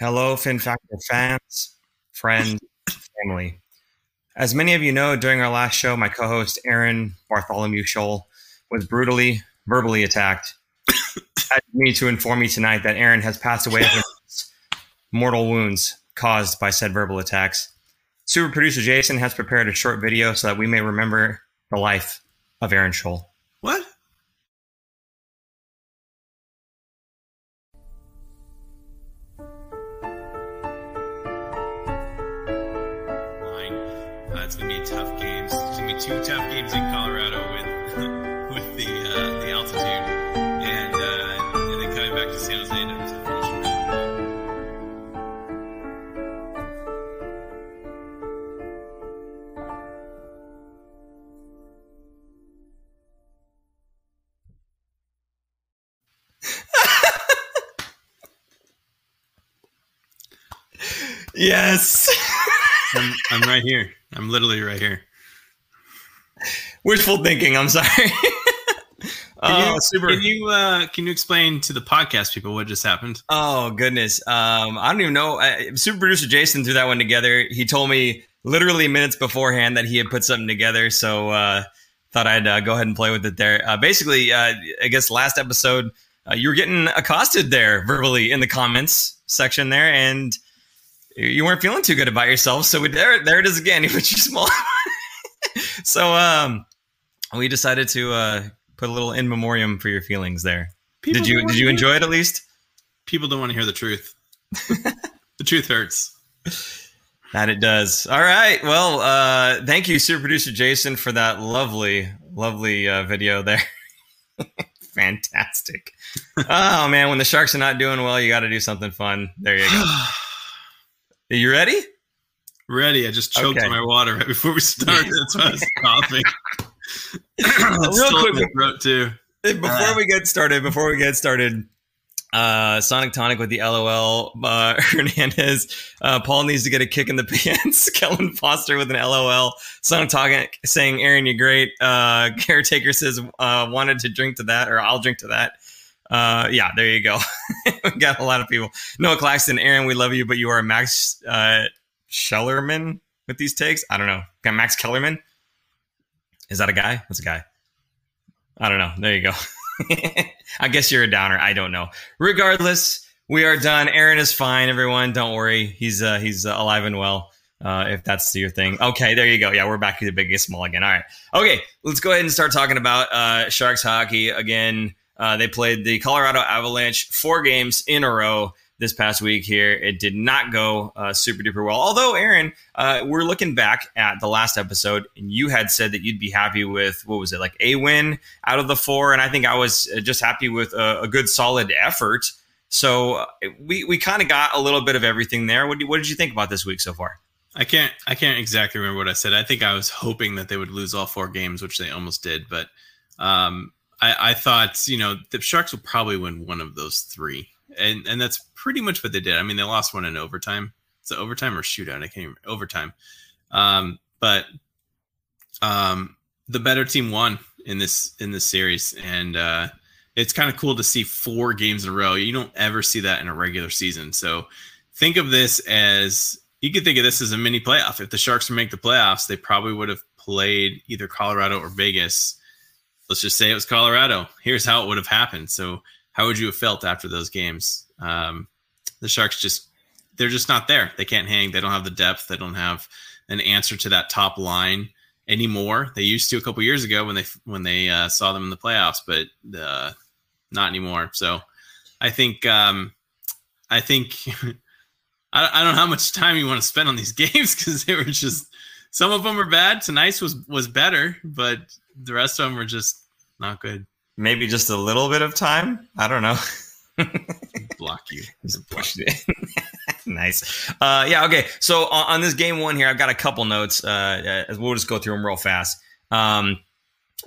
Hello, Fin Factor fans, friends, family. As many of you know, during our last show, my co host Aaron Bartholomew Sholl was brutally, verbally attacked. I need to inform you tonight that Aaron has passed away from mortal wounds caused by said verbal attacks. Super producer Jason has prepared a short video so that we may remember the life of Aaron Sholl. What? Two tough games in Colorado with with the uh, the altitude, and uh, and then coming back to San Jose to, to finish. Yes. I'm, I'm right here. I'm literally right here. Wishful thinking. I'm sorry. Can oh, you, super. Can you uh, can you explain to the podcast people what just happened? Oh goodness. Um, I don't even know. I, super producer Jason threw that one together. He told me literally minutes beforehand that he had put something together. So uh, thought I'd uh, go ahead and play with it there. Uh, basically, uh, I guess last episode uh, you were getting accosted there verbally in the comments section there, and you weren't feeling too good about yourself. So we, there, there it is again. You put you small. so um, we decided to uh, put a little in memoriam for your feelings there. People did you did you enjoy it at least? People don't want to hear the truth. the truth hurts. That it does. All right. Well, uh, thank you, super producer Jason, for that lovely, lovely uh, video there. Fantastic. oh man, when the sharks are not doing well, you got to do something fun. There you go. Are you ready? Ready? I just choked Okay. on my water right before we started. That's why I was coughing. Real quick, throat too. Before Uh. we get started, before we get started, uh, Sonic Tonic with the LOL, uh, Hernandez, uh, Paul needs to get a kick in the pants. Kellen Foster with an LOL. Sonic Tonic saying, Aaron, you're great. Uh, Caretaker says, uh, wanted to drink to that, or I'll drink to that. Uh, yeah, there you go. we got a lot of people. Noah Claxton, Aaron, we love you, but you are Max uh, Schellerman with these takes. I don't know. Got Max Kellerman? Is that a guy? That's a guy. I don't know. There you go. I guess you're a downer. I don't know. Regardless, we are done. Aaron is fine. Everyone, don't worry. He's uh, he's uh, alive and well. Uh, if that's your thing. Okay, there you go. Yeah, we're back to the biggest and small again. All right. Okay, let's go ahead and start talking about uh, Sharks hockey again. Uh, they played the Colorado Avalanche four games in a row this past week here. It did not go uh, super duper well. Although, Aaron, uh, we're looking back at the last episode, and you had said that you'd be happy with what was it, like a win out of the four? And I think I was uh, just happy with a, a good, solid effort. So uh, we, we kind of got a little bit of everything there. What, what did you think about this week so far? I can't. I can't exactly remember what I said. I think I was hoping that they would lose all four games, which they almost did. But um, I, I thought, you know, the Sharks will probably win one of those three, and and that's pretty much what they did. I mean, they lost one in overtime. It's overtime or shootout. I can't remember. overtime. Um, but um, the better team won in this in this series, and uh, it's kind of cool to see four games in a row. You don't ever see that in a regular season. So think of this as you could think of this as a mini playoff. If the Sharks would make the playoffs, they probably would have played either Colorado or Vegas. Let's just say it was Colorado. Here's how it would have happened. So how would you have felt after those games? Um, the Sharks just they're just not there. They can't hang. They don't have the depth. They don't have an answer to that top line anymore. They used to a couple years ago when they when they uh, saw them in the playoffs, but uh, not anymore. So I think um, I think I, I don't know how much time you want to spend on these games because they were just some of them were bad. Tonight's was was better, but the rest of them were just not good. Maybe just a little bit of time. I don't know. Block you. Just pushed it. nice. Uh, yeah. Okay. So on, on this game one here, I've got a couple notes. Uh, uh, we'll just go through them real fast. Um,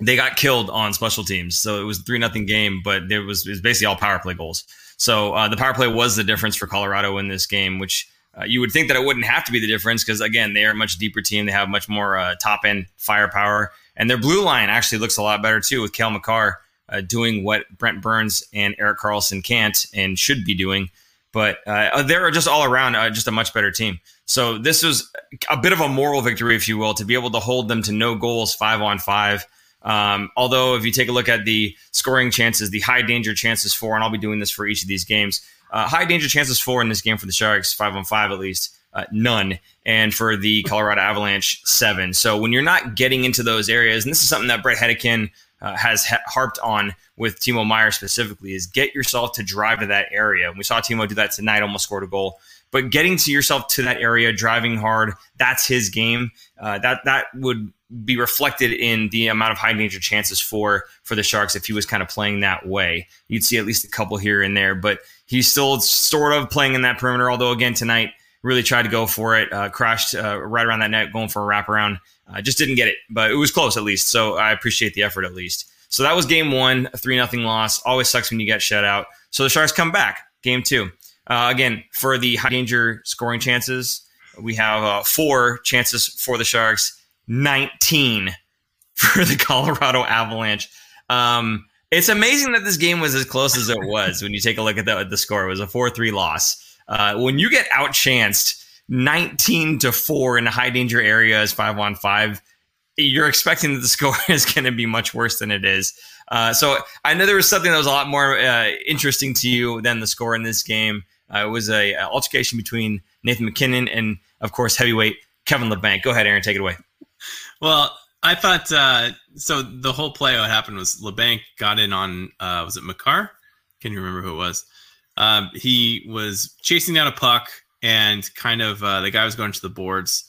they got killed on special teams, so it was a three nothing game, but there was it was basically all power play goals. So uh, the power play was the difference for Colorado in this game, which uh, you would think that it wouldn't have to be the difference because again they are a much deeper team. They have much more uh, top end firepower, and their blue line actually looks a lot better too with Cale Makar uh, doing what Brent Burns and Erik Karlsson can't and should be doing. but uh, they're just all around uh, just a much better team. So this was a bit of a moral victory, if you will, to be able to hold them to no goals, five on five. Um, although, if you take a look at the scoring chances, the high danger chances for, and I'll be doing this for each of these games, uh, high danger chances for in this game for the Sharks, five on five at least, uh, none. And for the Colorado Avalanche, seven. So when you're not getting into those areas, and this is something that Bret Hedican uh, has ha- harped on with Timo Meier specifically, is get yourself to drive to that area. And we saw Timo do that tonight, almost scored a goal. But getting to yourself to that area, driving hard, that's his game. Uh, that that would be reflected in the amount of high danger chances for for the Sharks if he was kind of playing that way. You'd see at least a couple here and there, but he's still sort of playing in that perimeter. Although again tonight, really tried to go for it, uh, crashed uh, right around that net, going for a wraparound. I just didn't get it, but it was close at least. So I appreciate the effort at least. So that was game one, a three nothing loss. Always sucks when you get shut out. So the Sharks come back, game two. Uh, again, for the high danger scoring chances, we have uh, four chances for the Sharks, 19 for the Colorado Avalanche. Um, it's amazing that this game was as close as it was when you take a look at the, the score. It was a 4 3 loss. Uh, when you get outchanced 19 to 4 in a high danger area as 5 on 5, you're expecting that the score is going to be much worse than it is. Uh, so I know there was something that was a lot more uh, interesting to you than the score in this game. Uh, it was a, a, altercation between Nathan MacKinnon and, of course, heavyweight Kevin Labanc. Go ahead, Aaron, take it away. Well, I thought uh, so. The whole play what happened was Labanc got in on uh, was it Makar? Can you remember who it was? Um, he was chasing down a puck, and kind of uh, the guy was going to the boards.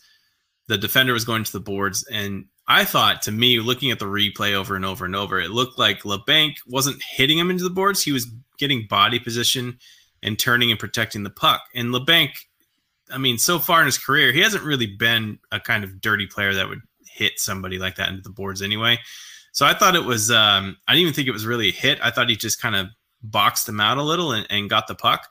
The defender was going to the boards, and I thought to me, looking at the replay over and over and over, it looked like Labanc wasn't hitting him into the boards. He was getting body position and turning and protecting the puck. And Labanc, I mean, so far in his career, he hasn't really been a kind of dirty player that would hit somebody like that into the boards anyway. So I thought it was, um, I didn't even think it was really a hit. I thought he just kind of boxed him out a little and, and got the puck.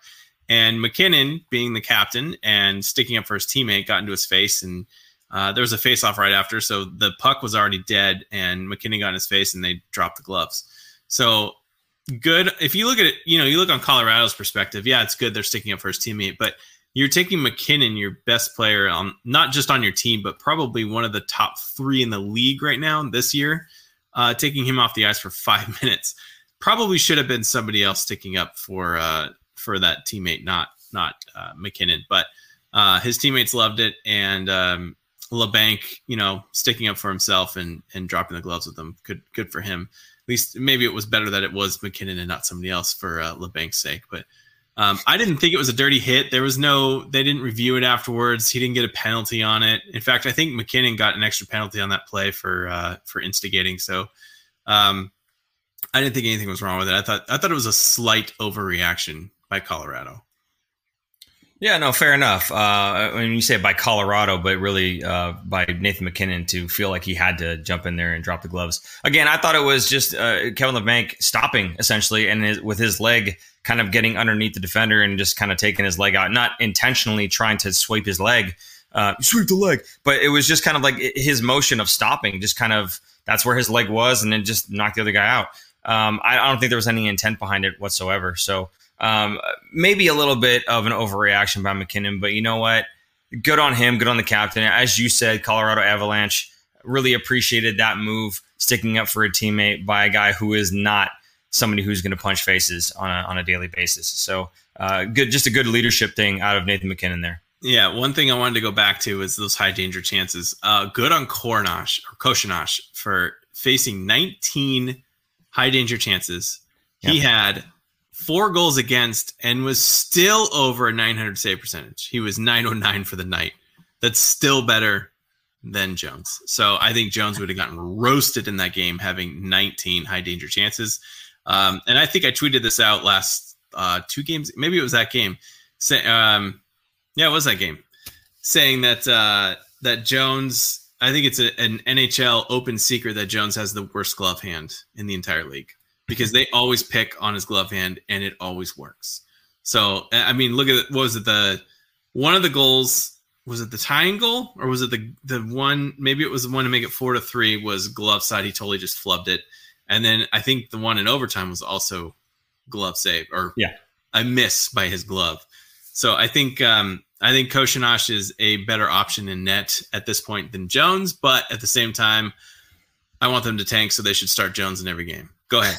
And MacKinnon, being the captain and sticking up for his teammate, got into his face and uh, there was a face off right after, so the puck was already dead, and MacKinnon got in his face, and they dropped the gloves. So good. If you look at it, you know, you look on Colorado's perspective. Yeah, it's good they're sticking up for his teammate, but you're taking MacKinnon, your best player, on not just on your team, but probably one of the top three in the league right now this year. Uh, taking him off the ice for five minutes probably should have been somebody else sticking up for uh, for that teammate, not not uh, MacKinnon. But uh, his teammates loved it, and um, Labanc, you know, sticking up for himself and and dropping the gloves with them. Good good for him. At least maybe it was better that it was MacKinnon and not somebody else for uh, Labanc's sake. But um, I didn't think it was a dirty hit. There was no, they didn't review it afterwards. He didn't get a penalty on it. In fact, I think MacKinnon got an extra penalty on that play for uh, for instigating. So um, I didn't think anything was wrong with it. I thought I thought it was a slight overreaction by Colorado. Yeah, no, fair enough. Uh, when you say by Colorado, but really uh, by Nathan MacKinnon to feel like he had to jump in there and drop the gloves. Again, I thought it was just uh, Kevin Labanc stopping essentially, and his, with his leg kind of getting underneath the defender and just kind of taking his leg out, not intentionally trying to sweep his leg, uh, sweep the leg, but it was just kind of like his motion of stopping, just kind of that's where his leg was, and then just knocked the other guy out. Um, I, I don't think there was any intent behind it whatsoever. So um, maybe a little bit of an overreaction by MacKinnon, but you know what? Good on him. Good on the captain. As you said, Colorado Avalanche really appreciated that move, sticking up for a teammate by a guy who is not somebody who's going to punch faces on a, on a daily basis. So uh, good, just a good leadership thing out of Nathan MacKinnon there. Yeah, one thing I wanted to go back to is those high danger chances. Uh, good on Kornash or Koshinash for facing 19 high danger chances. He had four goals against and was still over a 900 save percentage. He was 909 for the night. That's still better than Jones. So I think Jones would have gotten roasted in that game, having 19 high danger chances. Um, and I think I tweeted this out last uh, two games. Maybe it was that game. Say, um, yeah, it was that game. Saying that uh, that Jones. I think it's a, an NHL open secret that Jones has the worst glove hand in the entire league because they always pick on his glove hand and it always works. So I mean, look at. What was it the one of the goals? Was it the tying goal or was it the the one? Maybe it was the one to make it four to three. Was glove side? He totally just flubbed it. And then I think the one in overtime was also glove save or yeah, a miss by his glove. So I think um, I think Koshinash is a better option in net at this point than Jones, but at the same time, I want them to tank, so they should start Jones in every game. Go ahead.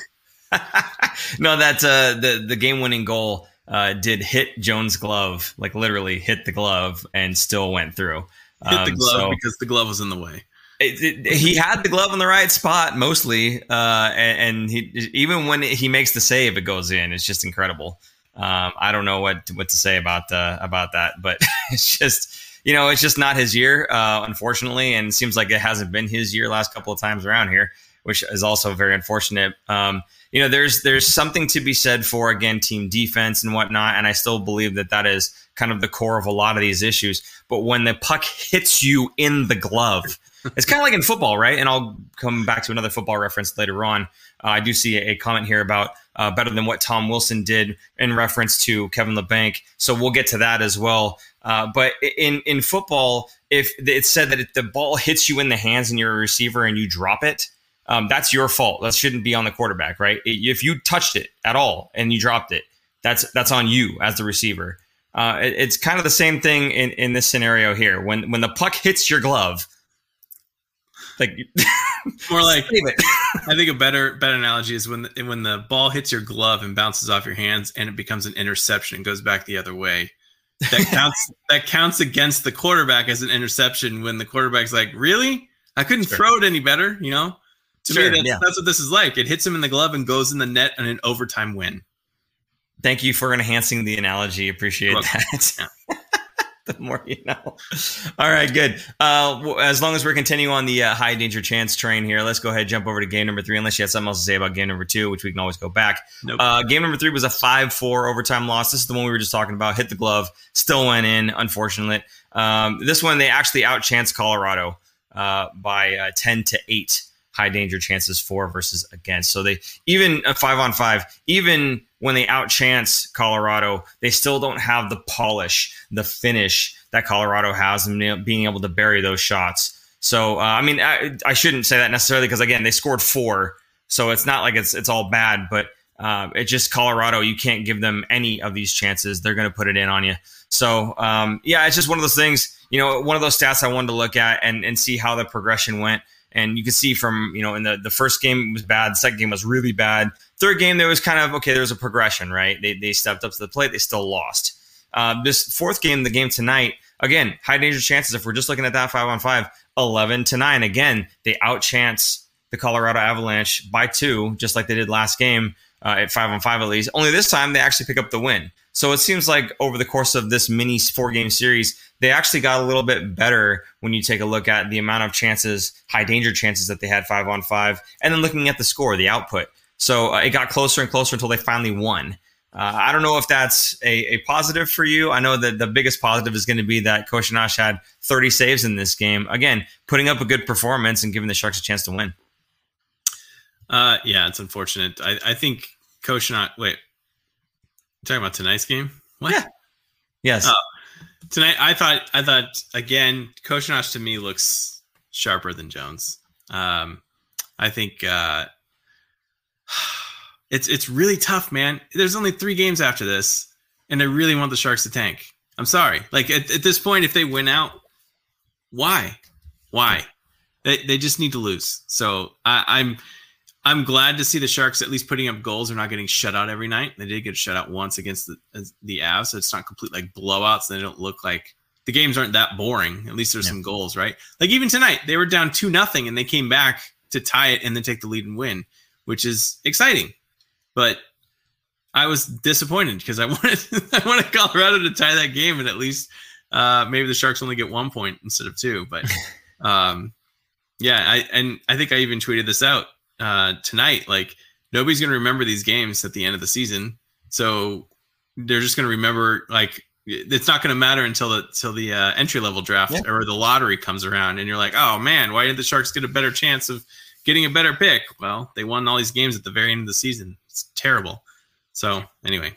no, that's uh, the the game winning goal uh, did hit Jones' glove, like literally hit the glove, and still went through. Hit the um, glove so because the glove was in the way. It, it, he had the glove in the right spot mostly, uh, and, and, he even when he makes the save, it goes in. It's just incredible. Um, I don't know what what to say about the about that, but it's just you know it's just not his year, uh, unfortunately, and it seems like it hasn't been his year last couple of times around here, which is also very unfortunate. Um, you know, there's there's something to be said for again team defense and whatnot, and I still believe that that is kind of the core of a lot of these issues. But when the puck hits you in the glove, it's kind of like in football, right? And I'll come back to another football reference later on. Uh, I do see a comment here about uh, better than what Tom Wilson did in reference to Kevin Labanc. So we'll get to that as well. Uh, but in in football, if it's said that if the ball hits you in the hands and you're a receiver and you drop it, um, that's your fault. That shouldn't be on the quarterback, right? If you touched it at all and you dropped it, that's that's on you as the receiver. Uh, it, it's kind of the same thing in, in this scenario here. When when the puck hits your glove, like more like I think a better better analogy is when the, when the ball hits your glove and bounces off your hands and it becomes an interception and goes back the other way. That counts that counts against the quarterback as an interception when the quarterback's like, "Really? I couldn't sure. throw it any better," you know? To sure, me that's, yeah. that's what this is like. It hits him in the glove and goes in the net and an overtime win. Thank you for enhancing the analogy. Appreciate that. Yeah. the more you know. All right, good. Uh, as long as we're continuing on the uh, high danger chance train here, let's go ahead and jump over to game number three. Unless you had something else to say about game number two, which we can always go back. Nope. Uh, game number three was a five-four overtime loss. This is the one we were just talking about. Hit the glove, still went in. Unfortunate. Um, this one they actually outchanced Colorado uh, by uh, ten to eight. High danger chances for versus against. So they even a five on five, even when they outchance Colorado, they still don't have the polish, the finish that Colorado has, and being able to bury those shots. So, uh, I mean, I, I, shouldn't say that necessarily because again, they scored four, so it's not like it's it's all bad, but uh, it's just Colorado. You can't give them any of these chances; they're going to put it in on you. So, um, yeah, it's just one of those things. You know, one of those stats I wanted to look at and and see how the progression went. And you can see from, you know, in the, the first game was bad, the second game was really bad. Third game, there was kind of, okay, there was a progression, right? They, they stepped up to the plate, they still lost. Uh, this fourth game, the game tonight, again, high danger chances. If we're just looking at that five on five, 11 to nine. Again, they outchance the Colorado Avalanche by two, just like they did last game uh, at five on five at least. Only this time they actually pick up the win. So it seems like over the course of this mini four game series, they actually got a little bit better when you take a look at the amount of chances, high danger chances that they had five on five, and then looking at the score, the output. So uh, it got closer and closer until they finally won. Uh, I don't know if that's a, a, positive for you. I know that the biggest positive is going to be that Koshinash had 30 saves in this game. Again, putting up a good performance and giving the Sharks a chance to win. Uh, yeah, it's unfortunate. I, I think Koshinash. Wait, talking about tonight's game? What? Yeah. Yes. Oh, tonight I thought I thought again Koshinash to me looks sharper than Jones. Um, I think uh, it's it's really tough, man. There's only three games after this, and I really want the Sharks to tank. I'm sorry. Like at, at this point, if they win out, why? Why? They they just need to lose. So I, I'm I'm glad to see the Sharks at least putting up goals. They're not getting shut out every night. They did get shut out once against the the Avs, so it's not complete like blowouts. They don't look like the games aren't that boring. At least there's yeah. some goals, right? Like even tonight, they were down two nothing and they came back to tie it and then take the lead and win, which is exciting. But I was disappointed because I wanted I wanted Colorado to tie that game and at least uh, maybe the Sharks only get one point instead of two. But um, yeah, I and I think I even tweeted this out uh, tonight. Like nobody's going to remember these games at the end of the season, so they're just going to remember like it's not going to matter until the until the uh, entry level draft yeah. or the lottery comes around, and you're like, oh man, why did the Sharks get a better chance of getting a better pick? Well, they won all these games at the very end of the season. It's terrible. So anyway,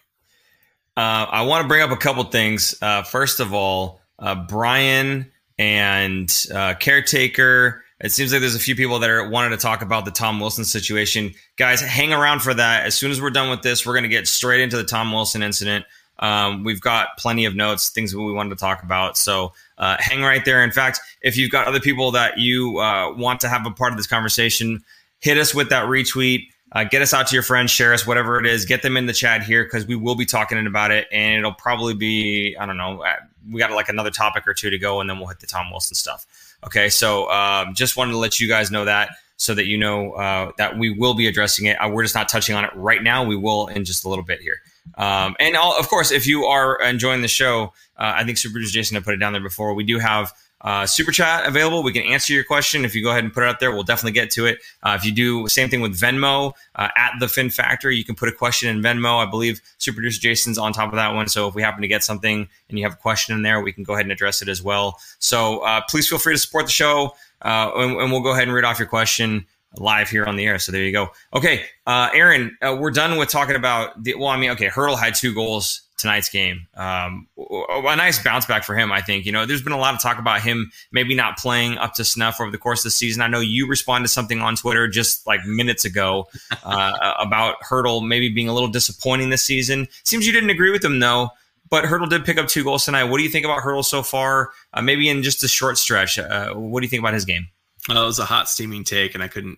uh, I want to bring up a couple things. Uh, first of all, uh, Brian and uh, caretaker it seems like there's a few people that are wanted to talk about the Tom Wilson situation. Guys, hang around for that. As soon as we're done with this, we're going to get straight into the Tom Wilson incident. Um, we've got plenty of notes, things we wanted to talk about. So uh, hang right there. In fact, if you've got other people that you uh, want to have a part of this conversation, hit us with that retweet. Uh, get us out to your friends, share us, whatever it is. Get them in the chat here because we will be talking about it, and it'll probably be I don't know. Uh, we got like another topic or two to go, and then we'll hit the Tom Wilson stuff. Okay, so um, just wanted to let you guys know that so that you know uh, that we will be addressing it. Uh, we're just not touching on it right now. We will in just a little bit here. Um, and all, of course, if you are enjoying the show, uh, I think Super Jason had put it down there before. We do have uh, super chat available. We can answer your question. If you go ahead and put it out there, we'll definitely get to it. Uh, if you do same thing with Venmo uh, at the Fin Factory, you can put a question in Venmo. I believe Super Producer Jason's on top of that one. So if we happen to get something and you have a question in there, we can go ahead and address it as well. So uh, please feel free to support the show, uh, and, and, we'll go ahead and read off your question live here on the air. So there you go. Okay, uh, Aaron, we're done with talking about the. Well, I mean, okay, Hertl had two goals tonight's game. Um, a nice bounce back for him, I think. You know, there's been a lot of talk about him maybe not playing up to snuff over the course of the season. I know you responded to something on Twitter just like minutes ago uh, about Hertl maybe being a little disappointing this season. Seems you didn't agree with him though. But Hertl did pick up two goals tonight. What do you think about Hertl so far? Uh, maybe in just a short stretch. Uh, what do you think about his game? Well, it was a hot steaming take, and I couldn't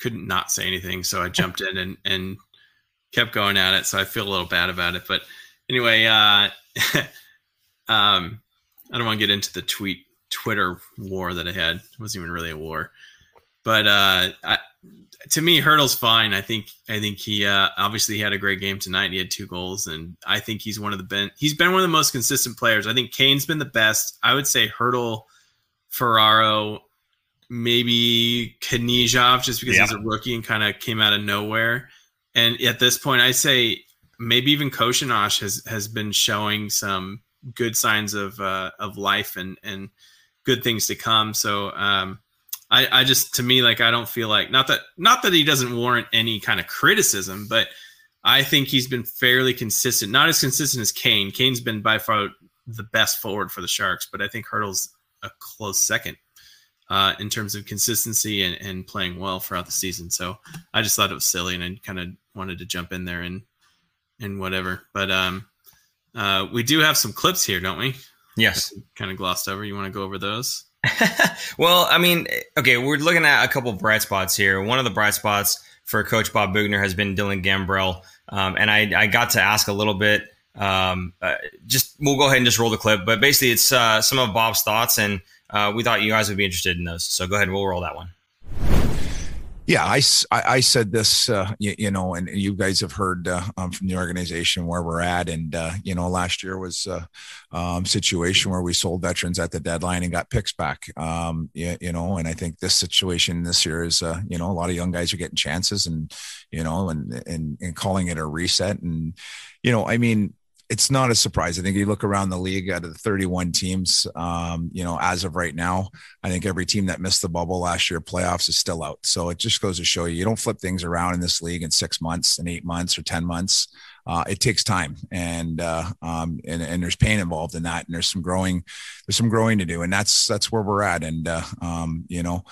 couldn't not say anything. So I jumped in and and kept going at it. So I feel a little bad about it, but anyway, uh, um, I don't want to get into the tweet Twitter war that I had. It wasn't even really a war, but uh, I, to me, Hertl's fine. I think I think he uh, obviously he had a great game tonight. He had two goals, and I think he's one of the been he's been one of the most consistent players. I think Kane's been the best. I would say Hertl, Ferraro, maybe Knyzhov, just because yeah. he's a rookie and kind of came out of nowhere. And at this point, I say maybe even Koshinash has has been showing some good signs of uh, of life and and good things to come. So um, I, I just to me like I don't feel like not that not that he doesn't warrant any kind of criticism, but I think he's been fairly consistent. Not as consistent as Kane. Kane's been by far the best forward for the Sharks, but I think Hertl's a close second uh, in terms of consistency and, and playing well throughout the season. So I just thought it was silly, and I kind of wanted to jump in there and and whatever. But um, uh, we do have some clips here, don't we? Yes. Kind of glossed over. You want to go over those? well, I mean, okay, we're looking at a couple bright spots here. One of the bright spots for Coach Bob Boughner has been Dylan Gambrell, um, and I, I, got to ask a little bit. Um, uh, just we'll go ahead and just roll the clip, but basically, it's uh, some of Bob's thoughts, and uh, we thought you guys would be interested in those. So go ahead, we'll roll that one. Yeah, I, I, said this, uh, you, you, know, and you guys have heard uh, um, from the organization where we're at. And, uh, you know, last year was a um, situation where we sold veterans at the deadline and got picks back, um, you, you know, and I think this situation this year is, uh, you know, a lot of young guys are getting chances and, you know, and, and, and calling it a reset. And, you know, I mean, it's not a surprise. I think you look around the league out of the 31 teams, um, you know, as of right now, I think every team that missed the bubble last year playoffs is still out. So it just goes to show you, you don't flip things around in this league in six months and eight months or 10 months. Uh, it takes time and, uh, um, and, and there's pain involved in that. And there's some growing, there's some growing to do. And that's, that's where we're at. And, uh, um, you know,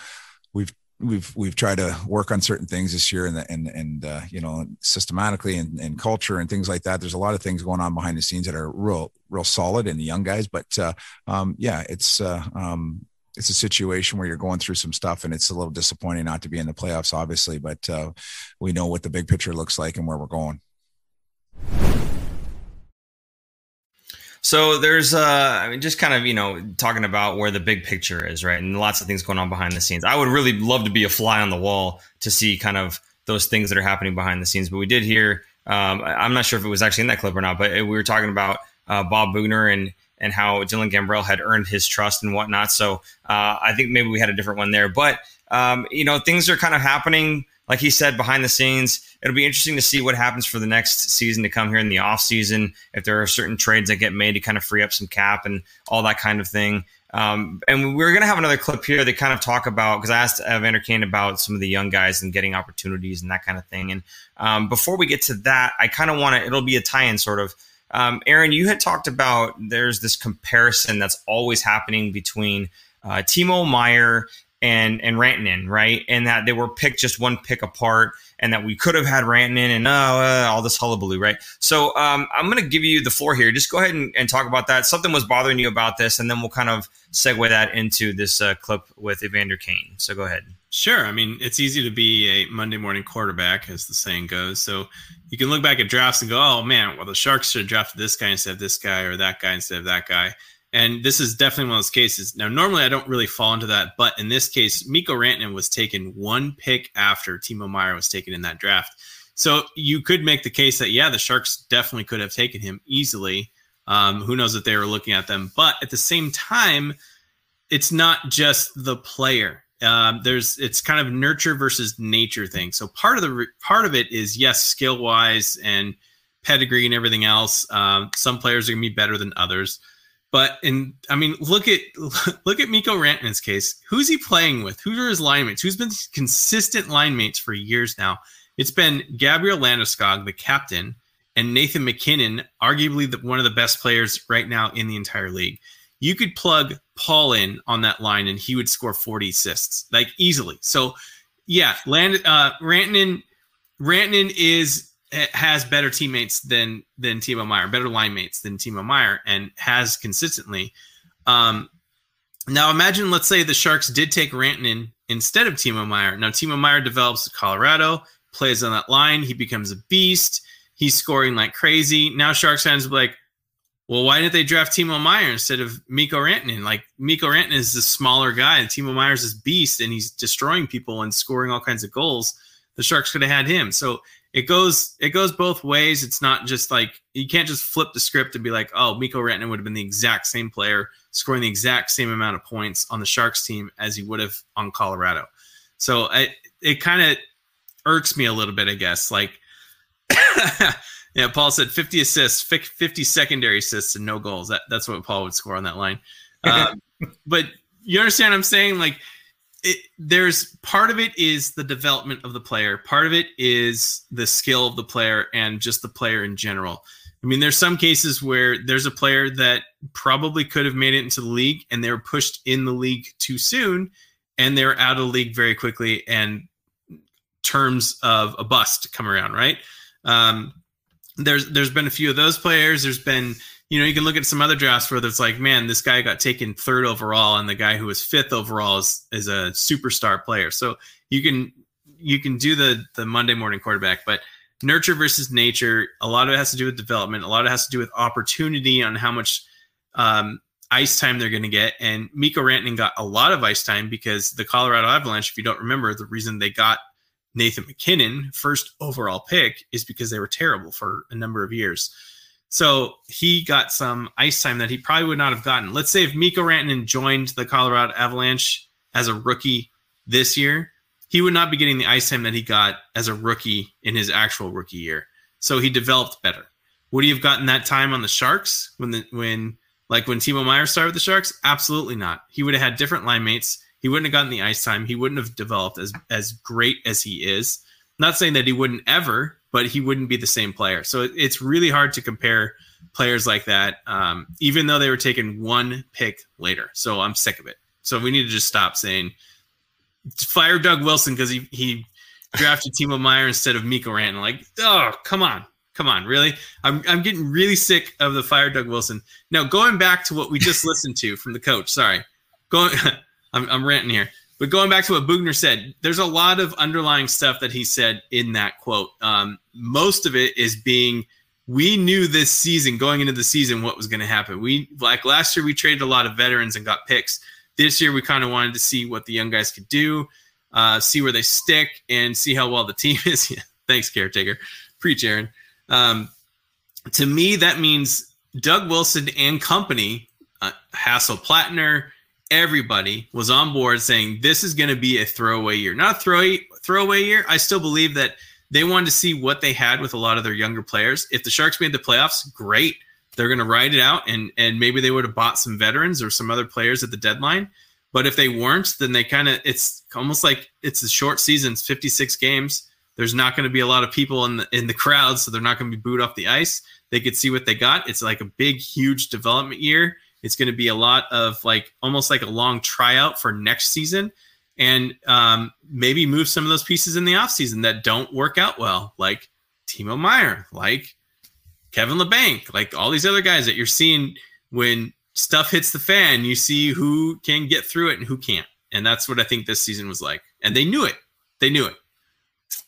we've we've tried to work on certain things this year and and and uh, you know systematically and, and culture and things like that. There's a lot of things going on behind the scenes that are real real solid in the young guys but uh, um, yeah it's uh, um, it's a situation where you're going through some stuff and it's a little disappointing not to be in the playoffs obviously but uh, we know what the big picture looks like and where we're going So there's, uh, I mean, just kind of, you know, talking about where the big picture is, right? And lots of things going on behind the scenes. I would really love to be a fly on the wall to see kind of those things that are happening behind the scenes. But we did hear, um, I'm not sure if it was actually in that clip or not, but we were talking about uh, Bob Boughner and and how Dylan Gambrell had earned his trust and whatnot. So uh, I think maybe we had a different one there. But um, you know, things are kind of happening like he said behind the scenes it'll be interesting to see what happens for the next season to come here in the off season if there are certain trades that get made to kind of free up some cap and all that kind of thing um, and we're going to have another clip here that kind of talk about because I asked Evander Kane about some of the young guys and getting opportunities and that kind of thing. And um, before we get to that, I kind of want to. It'll be a tie-in, sort of. Um, Aaron, you had talked about there's this comparison that's always happening between uh, Timo Meier and and Rantanen, right? And that they were picked just one pick apart, and that we could have had Rantanen and oh, uh, all this hullabaloo, right? So um, I'm going to give you the floor here. Just go ahead and, and, talk about that. Something was bothering you about this, and then we'll kind of segue that into this uh, clip with Evander Kane. So go ahead. Sure. I mean, it's easy to be a Monday morning quarterback, as the saying goes. So you can look back at drafts and go, oh, man, well, the Sharks should have drafted this guy instead of this guy or that guy instead of that guy. And this is definitely one of those cases. Now, normally I don't really fall into that, but in this case, Mikko Rantanen was taken one pick after Timo Meier was taken in that draft. So you could make the case that, yeah, the Sharks definitely could have taken him easily. Um, who knows if they were looking at them. But at the same time, it's not just the player. Um, there's it's kind of nurture versus nature thing. So part of the part of it is yes, skill wise and pedigree and everything else. Um, some players are gonna be better than others. But in, I mean, look at look at Mikko Rantanen's case. Who's he playing with? Who are his line mates? Who's been consistent line mates for years now? It's been Gabriel Landeskog, the captain, and Nathan MacKinnon, arguably the, one of the best players right now in the entire league. You could plug Paul in on that line, and he would score 40 assists, like easily. So, yeah, Land uh, Rantanen, Rantanen is has better teammates than than Timo Meier, better line mates than Timo Meier, and has consistently. Um, now imagine, let's say the Sharks did take Rantanen instead of Timo Meier. Now Timo Meier develops Colorado, plays on that line, he becomes a beast. He's scoring like crazy. Now Sharks fans will be like, well, why didn't they draft Timo Meier instead of Mikko Rantanen? Like Mikko Rantanen is the smaller guy, and Timo Meier's this beast, and he's destroying people and scoring all kinds of goals. The Sharks could have had him. So it goes it goes both ways. It's not just like you can't just flip the script and be like, oh, Mikko Rantanen would have been the exact same player scoring the exact same amount of points on the Sharks team as he would have on Colorado. So it it kind of irks me a little bit, I guess. Like, yeah, Paul said 50 assists, 50 secondary assists, and no goals. That that's what Paul would score on that line. Um, but you understand what I'm saying? Like it, there's part of it is the development of the player. Part of it is the skill of the player and just the player in general. I mean there's some cases where there's a player that probably could have made it into the league and they were pushed in the league too soon and they're out of the league very quickly and terms of a bust come around right? Um, there's there's been a few of those players. There's been you know, you can look at some other drafts where it's like, man, this guy got taken third overall, and the guy who was fifth overall is, is a superstar player. So you can you can do the the Monday morning quarterback, but nurture versus nature, a lot of it has to do with development. A lot of it has to do with opportunity on how much um, ice time they're going to get. And Mikko Rantanen got a lot of ice time because the Colorado Avalanche, if you don't remember, the reason they got Nathan MacKinnon first overall pick is because they were terrible for a number of years. So he got some ice time that he probably would not have gotten. Let's say if Mikko Rantanen joined the Colorado Avalanche as a rookie this year, he would not be getting the ice time that he got as a rookie in his actual rookie year. So he developed better. Would he have gotten that time on the Sharks when the when like when Timo Meier started with the Sharks? Absolutely not. He would have had different line mates. He wouldn't have gotten the ice time. He wouldn't have developed as as great as he is. Not saying that he wouldn't ever, but he wouldn't be the same player. So it's really hard to compare players like that, um, even though they were taken one pick later. So I'm sick of it. So we need to just stop saying fire Doug Wilson because he he drafted Timo Meier instead of Mikko Rantanen. Like, oh, come on. Come on, really? I'm, I'm getting really sick of the fire Doug Wilson. Now, going back to what we just listened to from the coach, sorry. Going I'm, I'm ranting here. But going back to what Boughner said, there's a lot of underlying stuff that he said in that quote. Um, most of it is being we knew this season going into the season what was going to happen. We like last year we traded a lot of veterans and got picks. This year we kind of wanted to see what the young guys could do, uh, see where they stick, and see how well the team is. Thanks, caretaker. Preach, Aaron. Um, to me, that means Doug Wilson and company, uh, Hasso Plattner, everybody was on board saying this is going to be a throwaway year. Not a throw, throwaway year. I still believe that they wanted to see what they had with a lot of their younger players. If the Sharks made the playoffs, great. They're going to ride it out, and and maybe they would have bought some veterans or some other players at the deadline. But if they weren't, then they kind of it's almost like it's a short season, it's 56 games. There's not going to be a lot of people in the in the crowd, so they're not going to be booed off the ice. They could see what they got. It's like a big, huge development year it's going to be a lot of like almost like a long tryout for next season. and um, maybe move some of those pieces in the offseason that don't work out well, like Timo Meier, like Kevin Labanc, like all these other guys that you're seeing when stuff hits the fan, you see who can get through it and who can't. And that's what I think this season was like. And they knew it. They knew it.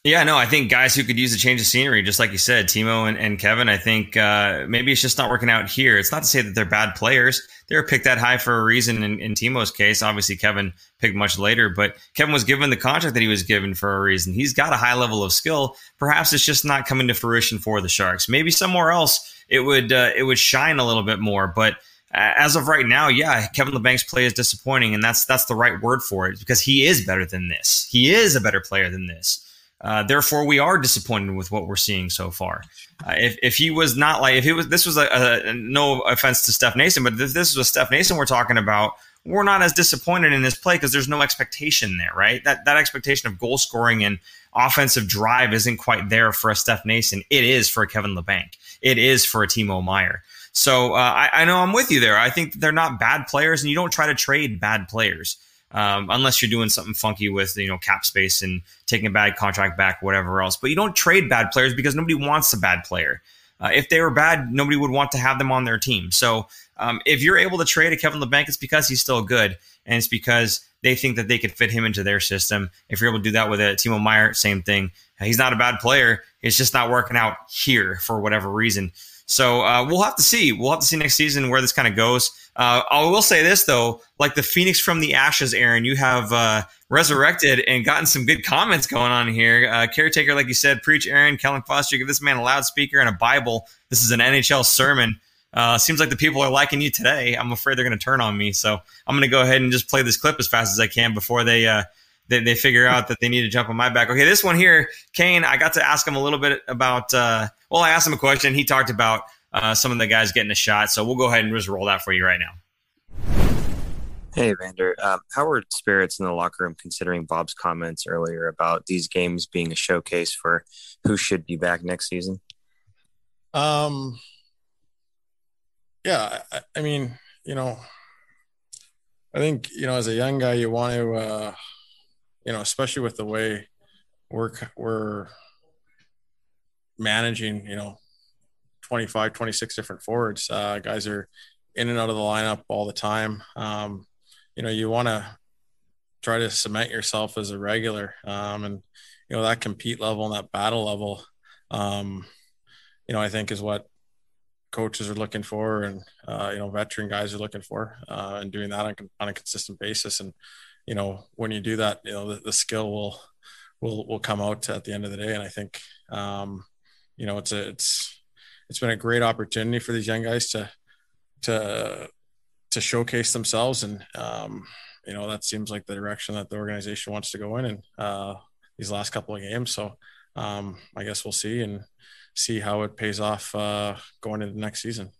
Yeah, no, I think guys who could use a change of scenery, just like you said, Timo and, and Kevin, I think uh, maybe it's just not working out here. It's not to say that they're bad players. They were picked that high for a reason in, in Timo's case. Obviously, Kevin picked much later, but Kevin was given the contract that he was given for a reason. He's got a high level of skill. Perhaps it's just not coming to fruition for the Sharks. Maybe somewhere else it would uh, it would shine a little bit more, but as of right now, yeah, Kevin Labanc's play is disappointing, and that's that's the right word for it because he is better than this. He is a better player than this. Uh, therefore, we are disappointed with what we're seeing so far. Uh, if, if he was not like, if he was, this was a, a, no offense to Steph Nason, but if this was Steph Nason we're talking about, we're not as disappointed in his play because there's no expectation there, right? That that expectation of goal scoring and offensive drive isn't quite there for a Steph Nason. It is for a Kevin Labanc. It is for a Timo Meier. So uh, I, I know I'm with you there. I think they're not bad players, and you don't try to trade bad players um, unless you're doing something funky with you know cap space and taking a bad contract back, whatever else. But you don't trade bad players because nobody wants a bad player. Uh, if they were bad, nobody would want to have them on their team. So um, if you're able to trade a Kevin Labanc, it's because he's still good, and it's because they think that they could fit him into their system. If you're able to do that with a Timo Meier, same thing. He's not a bad player. It's just not working out here for whatever reason. So uh, we'll have to see. We'll have to see next season where this kind of goes. Uh, I will say this though, like the phoenix from the ashes, Aaron, you have uh, resurrected and gotten some good comments going on here. Uh, caretaker, like you said, preach, Aaron, Kellen Foster, give this man a loudspeaker and a Bible. This is an NHL sermon. Uh, seems like the people are liking you today. I'm afraid they're going to turn on me, so I'm going to go ahead and just play this clip as fast as I can before they uh, they, they figure out that they need to jump on my back. Okay, this one here, Kane. I got to ask him a little bit about. Uh, well, I asked him a question. He talked about uh, some of the guys getting a shot. So we'll go ahead and just roll that for you right now. Hey, Vander. Um, how are spirits in the locker room considering Bob's comments earlier about these games being a showcase for who should be back next season? Um, yeah, I, I mean, you know, I think, you know, as a young guy, you want to, uh, you know, especially with the way we're, we're managing, you know, 25, 26 different forwards. Uh, guys are in and out of the lineup all the time. Um, you know, you want to try to cement yourself as a regular. Um, and, you know, that compete level and that battle level, um, you know, I think is what coaches are looking for and, uh, you know, veteran guys are looking for uh, and doing that on, on a consistent basis. And, you know, when you do that, you know, the, the skill will, will, will come out at the end of the day. And I think, um, you know, it's a, it's, it's been a great opportunity for these young guys to to to showcase themselves. And um, you know that seems like the direction that the organization wants to go in and uh, these last couple of games. So um, i guess we'll see and see how it pays off uh, going into the next season.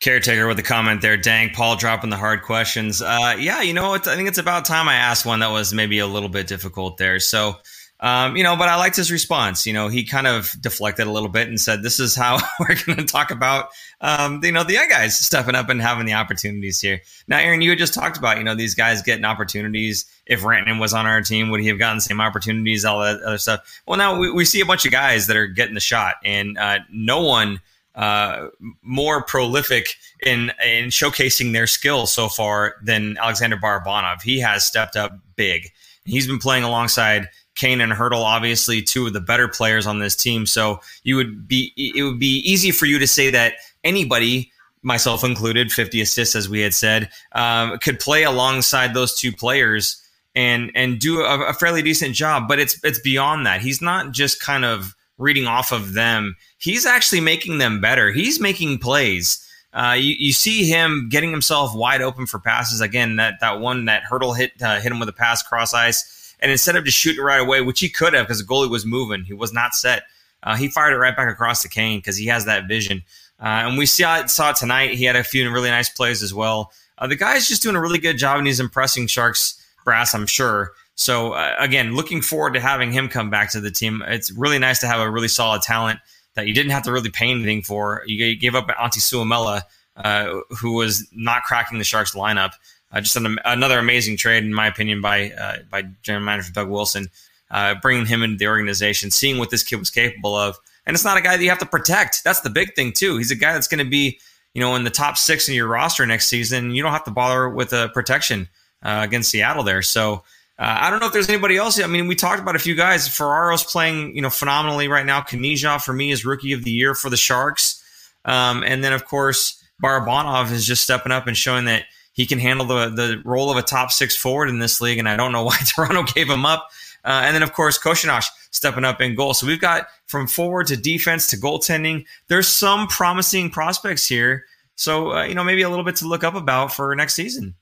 Caretaker with a comment there. Dang paul dropping the hard questions. Uh, yeah you know i think it's about time i asked one that was maybe a little bit difficult there. So um, you know, but I liked his response. You know, he kind of deflected a little bit and said, "This is how we're going to talk about, um, you know, the young guys stepping up and having the opportunities here." Now, Aaron, you had just talked about, you know, these guys getting opportunities. If Rantanen was on our team, would he have gotten the same opportunities? All that other stuff. Well, now we, we see a bunch of guys that are getting the shot, and uh, no one uh, more prolific in in showcasing their skill so far than Alexander Barabanov. He has stepped up big. He's been playing alongside Kane and Hertl, obviously two of the better players on this team. So you would be it would be easy for you to say that anybody, myself included, 50 assists as we had said, um, could play alongside those two players and and do a, a fairly decent job. But it's it's beyond that. He's not just kind of reading off of them. He's actually making them better. He's making plays. Uh, you, you see him getting himself wide open for passes. Again, that, that one that Hertl hit uh, hit him with a pass cross ice and instead of just shooting right away, which he could have because the goalie was moving, he was not set. Uh, he fired it right back across the Kane because he has that vision. Uh, and we saw it, saw it tonight. He had a few really nice plays as well. Uh, the guy's just doing a really good job, and he's impressing Sharks brass, I'm sure. So uh, again, looking forward to having him come back to the team. It's really nice to have a really solid talent that you didn't have to really pay anything for. You gave up Antti Suomela, uh, who was not cracking the Sharks lineup. Uh, just an, another amazing trade, in my opinion, by uh, by general manager Doug Wilson, uh, bringing him into the organization, seeing what this kid was capable of. And it's not a guy that you have to protect. That's the big thing too. He's a guy that's going to be, you know, in the top six in your roster next season. You don't have to bother with a protection uh, against Seattle there. So uh, I don't know if there's anybody else. I mean, we talked about a few guys. Ferraro's playing, you know, phenomenally right now. Knyzhov for me is rookie of the year for the Sharks, um, and then of course Barabanov is just stepping up and showing that he can handle the the role of a top six forward in this league. And I don't know why Toronto gave him up. Uh, and then of course Koshinash stepping up in goal. So we've got from forward to defense to goaltending. There's some promising prospects here. So uh, you know maybe a little bit to look up about for next season.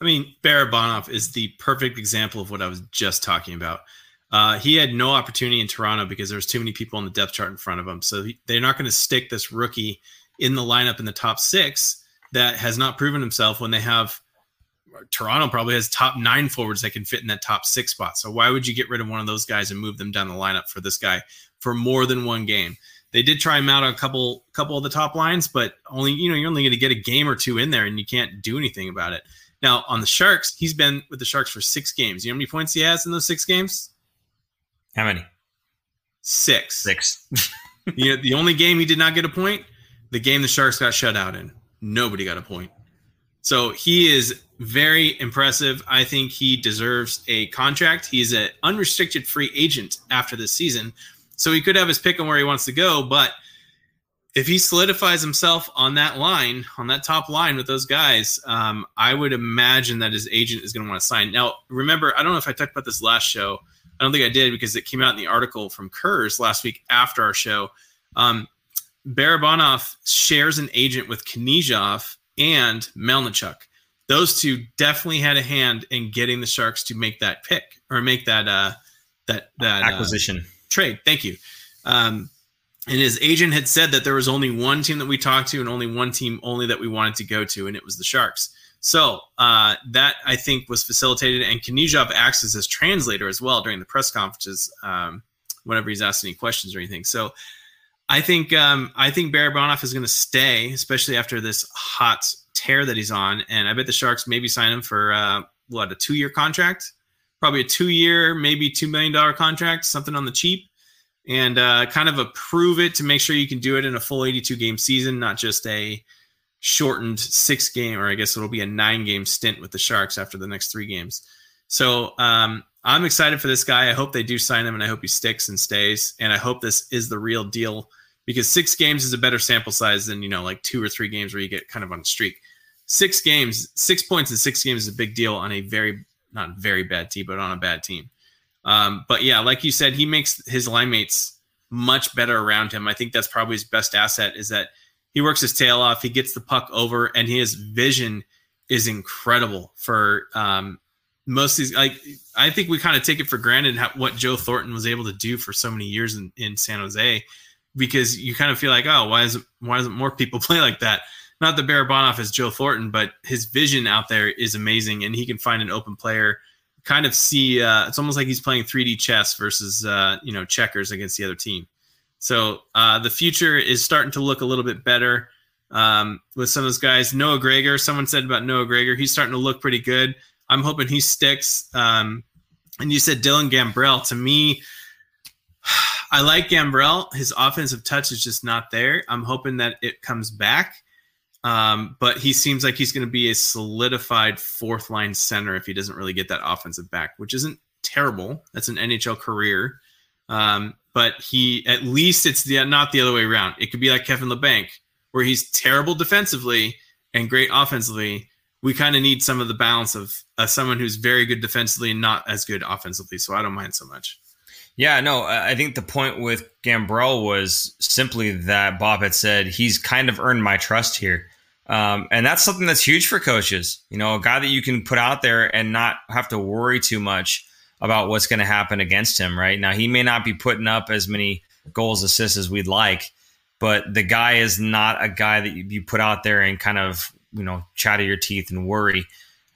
I mean, Barabanov is the perfect example of what I was just talking about. Uh, he had no opportunity in Toronto because there was too many people on the depth chart in front of him. So he, they're not going to stick this rookie in the lineup in the top six that has not proven himself when they have Toronto probably has top nine forwards that can fit in that top six spot. So why would you get rid of one of those guys and move them down the lineup for this guy for more than one game? They did try him out on a couple couple of the top lines, but only you know you're only going to get a game or two in there, and you can't do anything about it. Now on the Sharks, he's been with the Sharks for six games. You know how many points he has in those six games? How many? Six. Six. you know, the only game he did not get a point, the game the Sharks got shut out in. Nobody got a point. So he is very impressive. I think he deserves a contract. He's an unrestricted free agent after this season. So he could have his pick on where he wants to go, but if he solidifies himself on that line, on that top line with those guys, um, I would imagine that his agent is going to want to sign. Now, remember, I don't know if I talked about this last show. I don't think I did because it came out in the article from Kurz last week after our show. Um, Barabanov shares an agent with Knyzhov and Melnichuk. Those two definitely had a hand in getting the Sharks to make that pick or make that uh, that that uh, acquisition uh, trade. Thank you. Um, and his agent had said that there was only one team that we talked to and only one team only that we wanted to go to and it was the sharks so uh, that i think was facilitated and Knyzhov acts as his translator as well during the press conferences um, whenever he's asked any questions or anything so i think um, i think barabanov is going to stay especially after this hot tear that he's on and i bet the sharks maybe sign him for uh, what a two-year contract probably a two-year maybe $2 million contract something on the cheap and uh, kind of approve it to make sure you can do it in a full 82 game season, not just a shortened six game, or I guess it'll be a nine game stint with the Sharks after the next three games. So um, I'm excited for this guy. I hope they do sign him, and I hope he sticks and stays. And I hope this is the real deal because six games is a better sample size than you know like two or three games where you get kind of on a streak. Six games, six points in six games is a big deal on a very not very bad team, but on a bad team. Um, but yeah, like you said, he makes his line mates much better around him. I think that's probably his best asset is that he works his tail off, he gets the puck over, and his vision is incredible for um, most of these. Like I think we kind of take it for granted how, what Joe Thornton was able to do for so many years in, in San Jose, because you kind of feel like, oh, why is why doesn't more people play like that? Not the Barabanov as Joe Thornton, but his vision out there is amazing, and he can find an open player kind of see uh, it's almost like he's playing 3D chess versus uh, you know checkers against the other team. So uh, the future is starting to look a little bit better um, with some of those guys. Noah Gregor, someone said about Noah Gregor, he's starting to look pretty good. I'm hoping he sticks. Um, and you said Dylan Gambrell. To me, I like Gambrell. His offensive touch is just not there. I'm hoping that it comes back. Um, but he seems like he's going to be a solidified fourth line center if he doesn't really get that offensive back, which isn't terrible. That's an NHL career. Um, but he at least it's the not the other way around. It could be like Kevin Labanc, where he's terrible defensively and great offensively. We kind of need some of the balance of uh, someone who's very good defensively and not as good offensively. So I don't mind so much. Yeah, no, I think the point with Gambrell was simply that Bob had said he's kind of earned my trust here. Um, and that's something that's huge for coaches. You know, a guy that you can put out there and not have to worry too much about what's going to happen against him, right? Now, he may not be putting up as many goals, assists as we'd like, but the guy is not a guy that you put out there and kind of, you know, chatter your teeth and worry.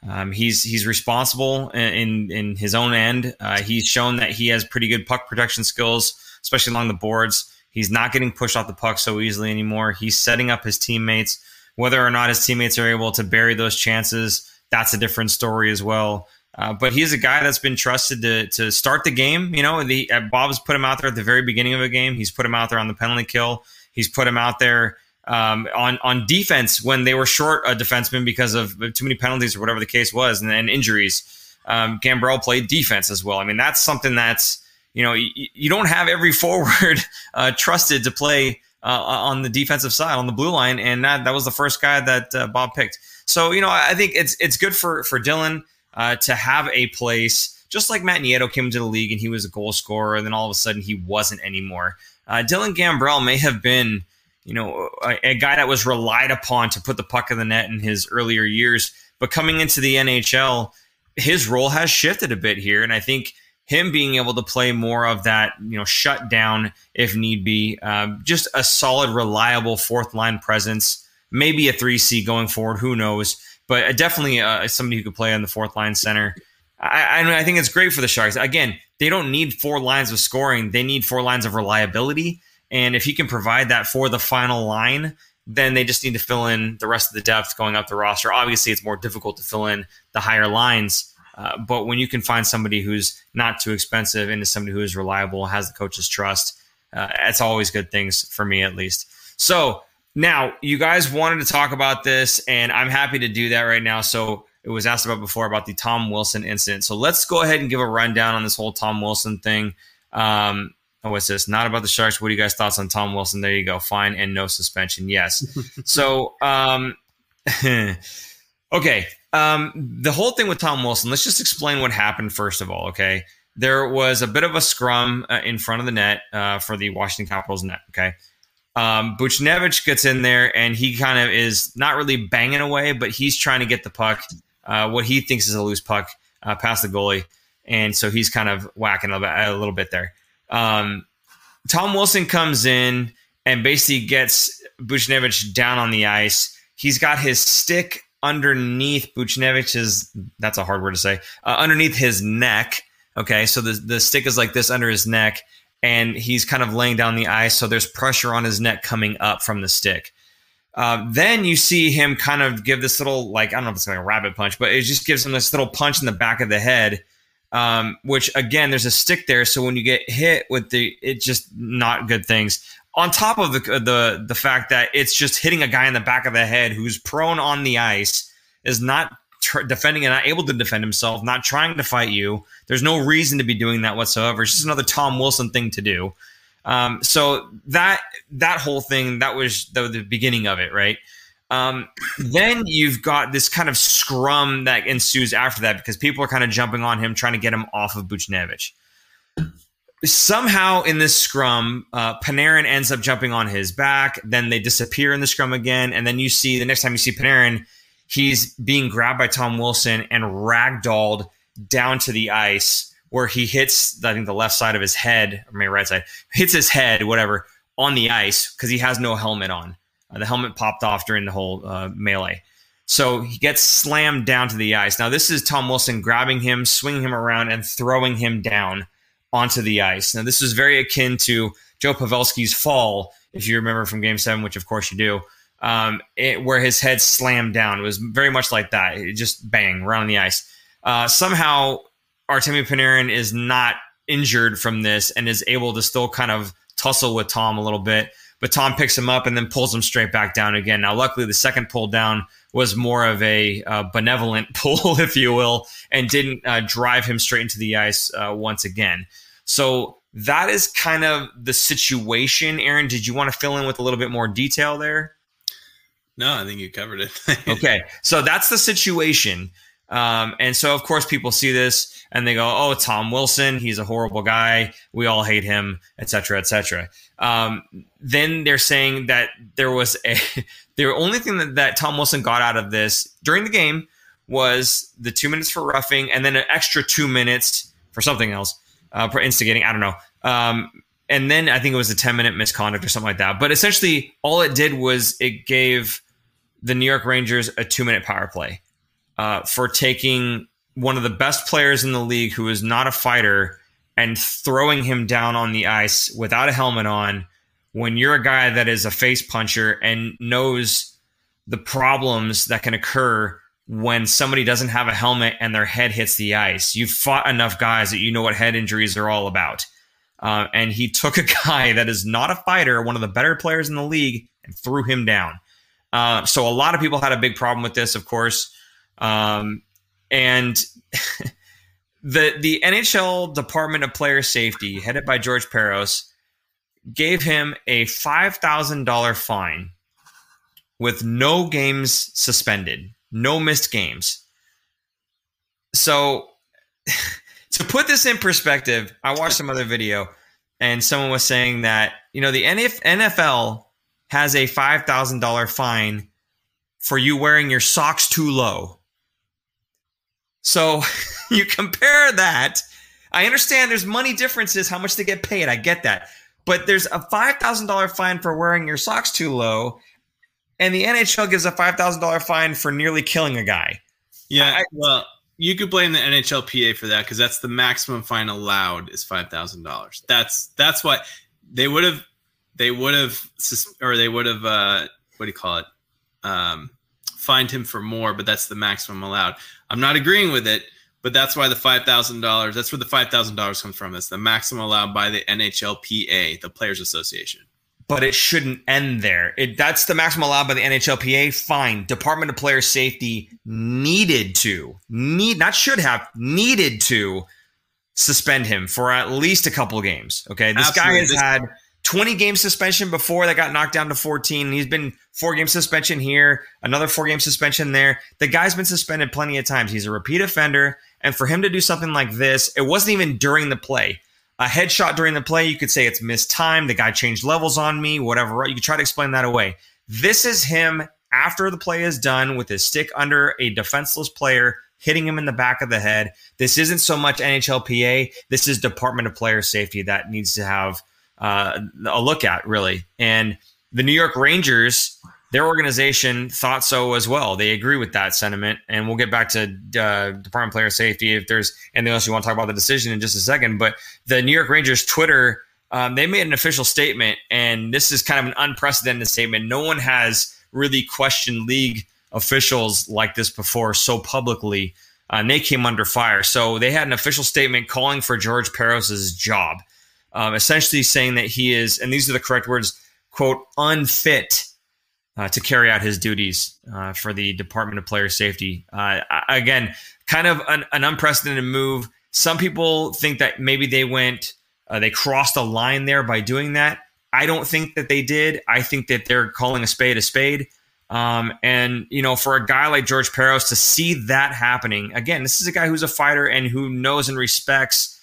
Um, he's he's responsible in in his own end. Uh, he's shown that he has pretty good puck protection skills, especially along the boards. He's not getting pushed off the puck so easily anymore. He's setting up his teammates whether or not his teammates are able to bury those chances, that's a different story as well. Uh, but he's a guy that's been trusted to to start the game. You know, the uh, Bob's put him out there at the very beginning of a game. He's put him out there on the penalty kill. He's put him out there um, on on defense when they were short a defenseman because of too many penalties or whatever the case was, and, and injuries. Um, Gambrell played defense as well. I mean, that's something that's you know you, you don't have every forward uh, trusted to play uh, on the defensive side on the blue line, and that that was the first guy that uh, Bob picked. So you know, I think it's it's good for for Dylan uh, to have a place. Just like Matt Nieto came into the league and he was a goal scorer, and then all of a sudden he wasn't anymore. Uh, Dylan Gambrell may have been, you know, a, a, guy that was relied upon to put the puck in the net in his earlier years, but coming into the NHL, his role has shifted a bit here, and I think him being able to play more of that, you know, shut down if need be, um, just a solid, reliable fourth line presence, maybe a three C going forward, who knows but definitely uh, somebody who could play on the fourth line center. I, I, mean, I think it's great for the Sharks. Again, they don't need four lines of scoring; they need four lines of reliability. And if he can provide that for the final line, then they just need to fill in the rest of the depth going up the roster. Obviously, it's more difficult to fill in the higher lines. Uh, but when you can find somebody who's not too expensive and is somebody who is reliable, has the coach's trust, uh, it's always good things for me at least. So now, you guys wanted to talk about this, and I'm happy to do that right now. So, it was asked about before about the Tom Wilson incident. So, let's go ahead and give a rundown on this whole Tom Wilson thing. Um, what's this? Not about the Sharks. What are you guys' thoughts on Tom Wilson? There you go. Fine and no suspension. Yes. so, um, okay. Um, the whole thing with Tom Wilson, let's just explain what happened first of all, okay? There was a bit of a scrum uh, in front of the net uh, for the Washington Capitals net, okay? Um, Buchnevich gets in there and he kind of is not really banging away, but he's trying to get the puck, uh, what he thinks is a loose puck, uh, past the goalie. And so he's kind of whacking a, a little bit there. Um, Tom Wilson comes in and basically gets Buchnevich down on the ice. He's got his stick underneath Buchnevich's, that's a hard word to say, uh, underneath his neck. Okay, so the, the stick is like this under his neck and he's kind of laying down the ice, so there's pressure on his neck coming up from the stick. Uh, then you see him kind of give this little, like, I don't know if it's like a rabbit punch, but it just gives him this little punch in the back of the head, um, which again, there's a stick there. So when you get hit with the, it's just not good things. On top of the, the, the fact that it's just hitting a guy in the back of the head who's prone on the ice is not tr- defending and not able to defend himself, not trying to fight you. There's no reason to be doing that whatsoever. It's just another Tom Wilson thing to do. Um, so that that whole thing that was the, the beginning of it, right? Um, then you've got this kind of scrum that ensues after that because people are kind of jumping on him, trying to get him off of Buchnevich. Somehow in this scrum, uh, Panarin ends up jumping on his back. Then they disappear in the scrum again, and then you see the next time you see Panarin, he's being grabbed by Tom Wilson and ragdolled down to the ice where he hits, I think, the left side of his head, or maybe right side, hits his head, whatever, on the ice because he has no helmet on. Uh, the helmet popped off during the whole uh, melee. So he gets slammed down to the ice. Now, this is Tom Wilson grabbing him, swinging him around, and throwing him down onto the ice. Now, this is very akin to Joe Pavelski's fall, if you remember from game seven, which of course you do um, it, where his head slammed down. It was very much like that. It just bang right on the ice. Uh, somehow, Artemi Panarin is not injured from this and is able to still kind of tussle with Tom a little bit. But Tom picks him up and then pulls him straight back down again. Now, luckily, the second pull down was more of a uh, benevolent pull, if you will, and didn't uh, drive him straight into the ice uh, once again. So that is kind of the situation. Aaron, did you want to fill in with a little bit more detail there? No, I think you covered it. okay, so that's the situation. Um, and so, of course, people see this and they go, "Oh, Tom Wilson, he's a horrible guy. We all hate him, etc., etc." Um, then they're saying that there was a the only thing that, that Tom Wilson got out of this during the game was the two minutes for roughing and then an extra two minutes for something else uh, for instigating. I don't know. Um, and then I think it was a 10 minute misconduct or something like that. But essentially, all it did was it gave the New York Rangers a two minute power play uh, for taking one of the best players in the league who is not a fighter and throwing him down on the ice without a helmet on when you're a guy that is a face puncher and knows the problems that can occur when somebody doesn't have a helmet and their head hits the ice. You've fought enough guys that you know what head injuries are all about. Uh, and he took a guy that is not a fighter, one of the better players in the league, and threw him down. Uh, so a lot of people had a big problem with this, of course. Um, and the the NHL Department of Player Safety, headed by George Parros, gave him a five thousand dollar fine with no games suspended, no missed games. So to put this in perspective, I watched some other video and someone was saying that, you know, the NFL has a $5,000 fine for you wearing your socks too low. So you compare that. I understand there's money differences, how much they get paid. I get that. But there's a $5,000 fine for wearing your socks too low. And the NHL gives a $5,000 fine for nearly killing a guy. Yeah. I, well, you could blame the NHLPA for that because that's the maximum fine allowed is five thousand dollars. That's that's what they would have they would have or they would have uh, what do you call it um, fined him for more, but that's the maximum allowed. I'm not agreeing with it, but that's why the five thousand dollars that's where the five thousand dollars comes from. That's the maximum allowed by the NHLPA, the Players Association but it shouldn't end there. It, that's the maximum allowed by the NHLPA. Fine. Department of Player Safety needed to need not should have needed to suspend him for at least a couple games. Okay, this Absolutely. guy has this- had 20 game suspension before that got knocked down to 14. He's been four game suspension here, another four game suspension there. The guy's been suspended plenty of times. He's a repeat offender. And for him to do something like this, it wasn't even during the play a headshot during the play, you could say it's missed time. The guy changed levels on me, whatever. You could try to explain that away. This is him after the play is done with his stick under a defenseless player, hitting him in the back of the head. This isn't so much NHLPA. This is Department of Player Safety that needs to have uh, a look at, really. And the New York Rangers their organization thought so as well. They agree with that sentiment, and we'll get back to uh, Department of Player Safety if there's anything else you want to talk about the decision in just a second. But the New York Rangers Twitter, um, they made an official statement, and this is kind of an unprecedented statement. No one has really questioned league officials like this before so publicly, uh, and they came under fire. So they had an official statement calling for George Parros's job, um, essentially saying that he is, and these are the correct words, quote, unfit uh, to carry out his duties uh, for the Department of Player Safety. Uh, again, kind of an, an, unprecedented move. Some people think that maybe they went, uh, they crossed a line there by doing that. I don't think that they did. I think that they're calling a spade a spade. Um, and you know, for a guy like George Parros to see that happening again, this is a guy who's a fighter and who knows and respects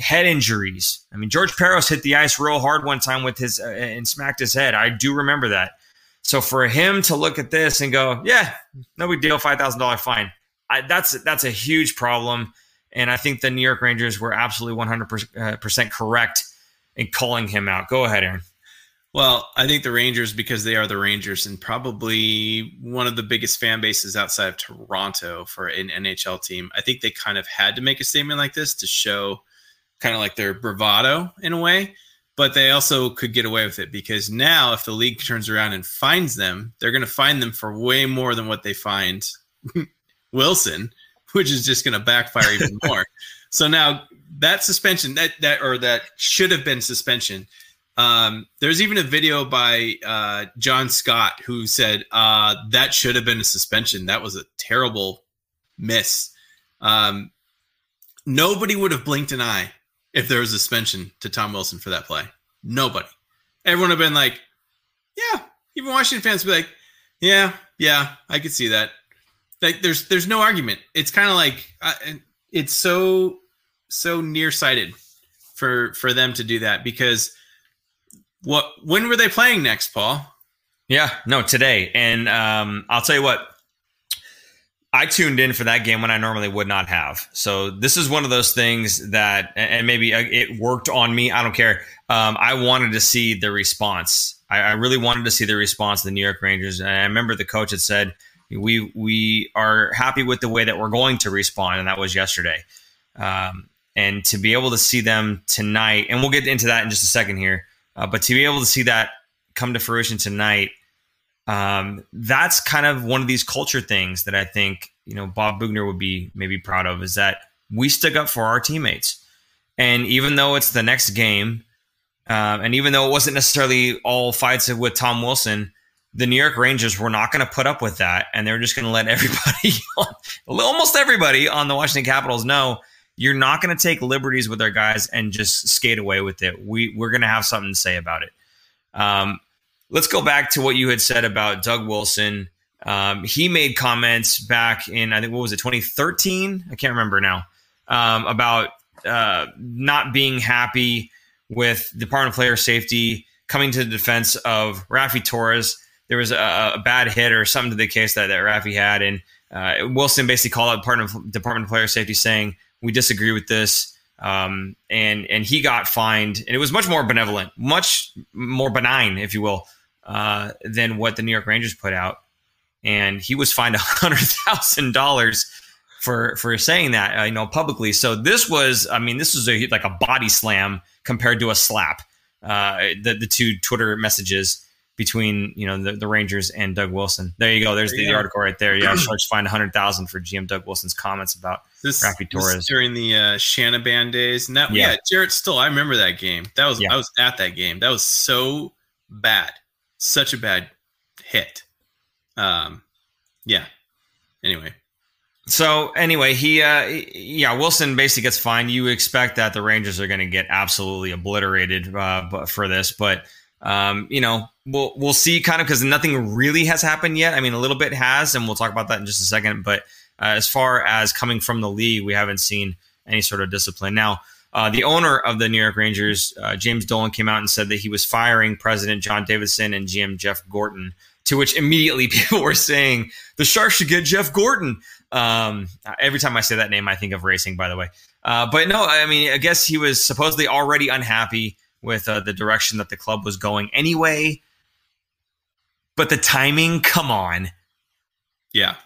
head injuries. I mean, George Parros hit the ice real hard one time with his uh, and smacked his head. I do remember that. So for him to look at this and go, yeah, no big deal, five thousand dollar fine. I, that's that's a huge problem, and I think the New York Rangers were absolutely one hundred uh, percent correct in calling him out. Go ahead, Aaron. Well, I think the Rangers, because they are the Rangers and probably one of the biggest fan bases outside of Toronto for an NHL team, I think they kind of had to make a statement like this to show kind of like their bravado in a way but they also could get away with it because now if the league turns around and finds them, they're going to find them for way more than what they fined Wilson, which is just going to backfire even more. So now that suspension that that or that should have been suspension. Um, there's even a video by uh, John Scott who said uh, that should have been a suspension. That was a terrible miss. Um, nobody would have blinked an eye if there was a suspension to Tom Wilson for that play. Nobody. Everyone have been like, yeah. Even Washington fans be like, yeah, yeah, I could see that. Like, there's there's no argument. It's kind of like uh, it's so so nearsighted for for them to do that because what when were they playing next, Paul? Yeah, no, today. And um, I'll tell you what, I tuned in for that game when I normally would not have. So this is one of those things that, and maybe uh, it worked on me. I don't care. Um, I wanted to see the response. I, I, really wanted to see the response of the New York Rangers. And I remember the coach had said, "We we are happy with the way that we're going to respond," and that was yesterday. Um, and to be able to see them tonight, and we'll get into that in just a second here. Uh, but to be able to see that come to fruition tonight um, that's kind of one of these culture things that I think you know Bob Boughner would be maybe proud of is that we stick up for our teammates, and even though it's the next game, um, and even though it wasn't necessarily all fights with Tom Wilson, the New York Rangers were not going to put up with that, and they were just going to let everybody, almost everybody on the Washington Capitals know you're not going to take liberties with our guys and just skate away with it. We we're going to have something to say about it. Um, let's go back to what you had said about Doug Wilson. Um, he made comments back in I think what was it 2013? I can't remember now um, about uh, not being happy with Department of Player Safety coming to the defense of Raffi Torres. There was a, a, bad hit or something to the case that, that Raffi had, and uh, Wilson basically called out Department of, Department of Player Safety saying we disagree with this. Um, and and he got fined, and it was much more benevolent, much more benign, if you will, uh, than what the New York Rangers put out. And he was fined a hundred thousand dollars for for saying that, uh, you know, publicly. So this was, I mean, this was a, like a body slam compared to a slap. Uh, the the two Twitter messages between you know the, the Rangers and Doug Wilson. There you go. There's the, the article right there. Yeah, Sharks fined a hundred thousand for GM Doug Wilson's comments about this, Raffi Torres this during the uh, Shanahan days. And that, yeah. yeah, Jarrett Stoll. I remember that game. That was yeah. I was at that game. That was so bad, such a bad hit. Um, yeah. Anyway, so anyway, he uh yeah, Wilson basically gets fined. You expect that the Rangers are going to get absolutely obliterated uh, for this, but um, you know, we'll we'll see kind of because nothing really has happened yet. I mean, a little bit has, and we'll talk about that in just a second. But uh, as far as coming from the league, we haven't seen any sort of discipline. Now, uh, the owner of the New York Rangers, uh, James Dolan, came out and said that he was firing President John Davidson and GM Jeff Gorton. To which immediately people were saying the Sharks should get Jeff Gorton. Um, every time I say that name, I think of racing, by the way. Uh, but no, I mean, I guess he was supposedly already unhappy with uh, the direction that the club was going anyway. But the timing, come on. Yeah.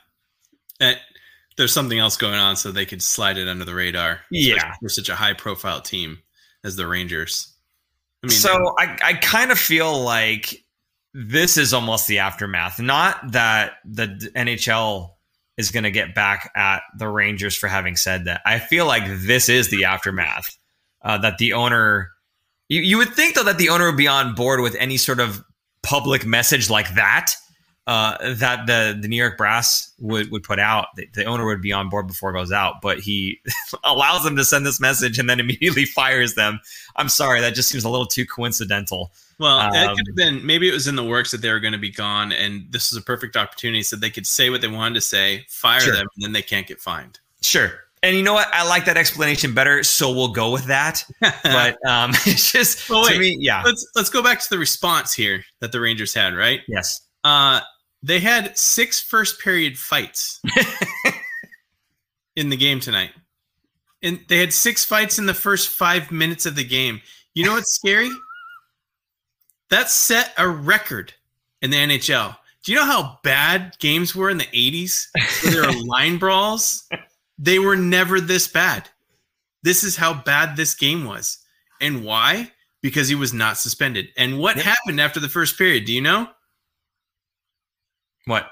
There's something else going on, so they could slide it under the radar. Yeah. We're such a high profile team as the Rangers. I mean, so I, I kind of feel like this is almost the aftermath. Not that the NHL is going to get back at the Rangers for having said that. I feel like this is the aftermath. Uh, that the owner, you, you would think though that the owner would be on board with any sort of public message like that. Uh, that the the New York Brass would would put out. The, the, owner would be on board before it goes out, but he allows them to send this message and then immediately fires them. I'm sorry, that just seems a little too coincidental. Well, um, it could have been maybe it was in the works that they were going to be gone, and this was a perfect opportunity so they could say what they wanted to say, fire sure. them, and then they can't get fined. Sure. And you know what? I like that explanation better, so we'll go with that. but um, it's just well, wait, to me, yeah. Let's let's go back to the response here that the Rangers had. Right? Yes. Uh, they had six first period fights in the game tonight, and they had six fights in the first five minutes of the game. You know what's scary? That set a record in the NHL. Do you know how bad games were in the 80s? There were line brawls. They were never this bad. This is how bad this game was. And why? Because he was not suspended. And what happened after the first period? Do you know? What?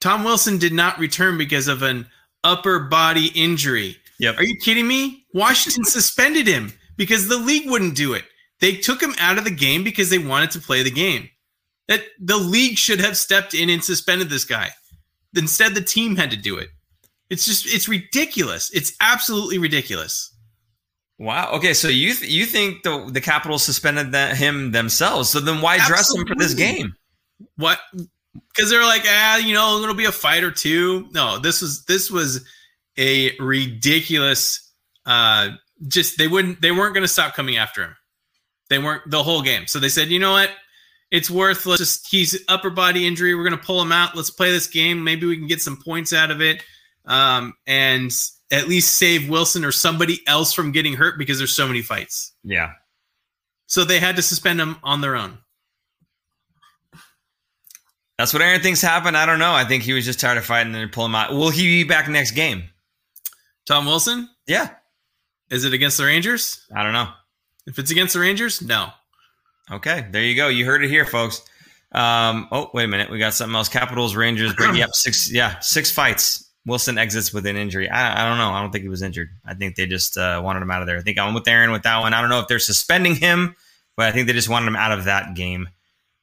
Tom Wilson did not return because of an upper body injury. Yep. Are you kidding me? Washington suspended him because the league wouldn't do it. They took him out of the game because they wanted to play the game. That the league should have stepped in and suspended this guy. Instead, the team had to do it. It's just it's ridiculous. It's absolutely ridiculous. Wow. Okay, so you th- you think the the Capitals suspended that, him themselves? So then why absolutely. dress him for this game? What? Because they're like, ah, you know, it'll be a fight or two. No, this was this was a ridiculous. Uh, just they wouldn't they weren't going to stop coming after him. They weren't the whole game. So they said, you know what? It's worth let's just he's upper body injury. We're gonna pull him out. Let's play this game. Maybe we can get some points out of it. Um, and at least save Wilson or somebody else from getting hurt because there's so many fights. Yeah. So they had to suspend him on their own. That's what Aaron thinks happened. I don't know. I think he was just tired of fighting and pull him out. Will he be back next game? Tom Wilson? Yeah. Is it against the Rangers? I don't know. If it's against the Rangers, no. Okay, there you go. You heard it here, folks. Um, oh, wait a minute. We got something else. Capitals, Rangers, Brady. Yep, six. Yeah, six fights. Wilson exits with an injury. I, I don't know. I don't think he was injured. I think they just uh, wanted him out of there. I think I'm with Aaron with that one. I don't know if they're suspending him, but I think they just wanted him out of that game.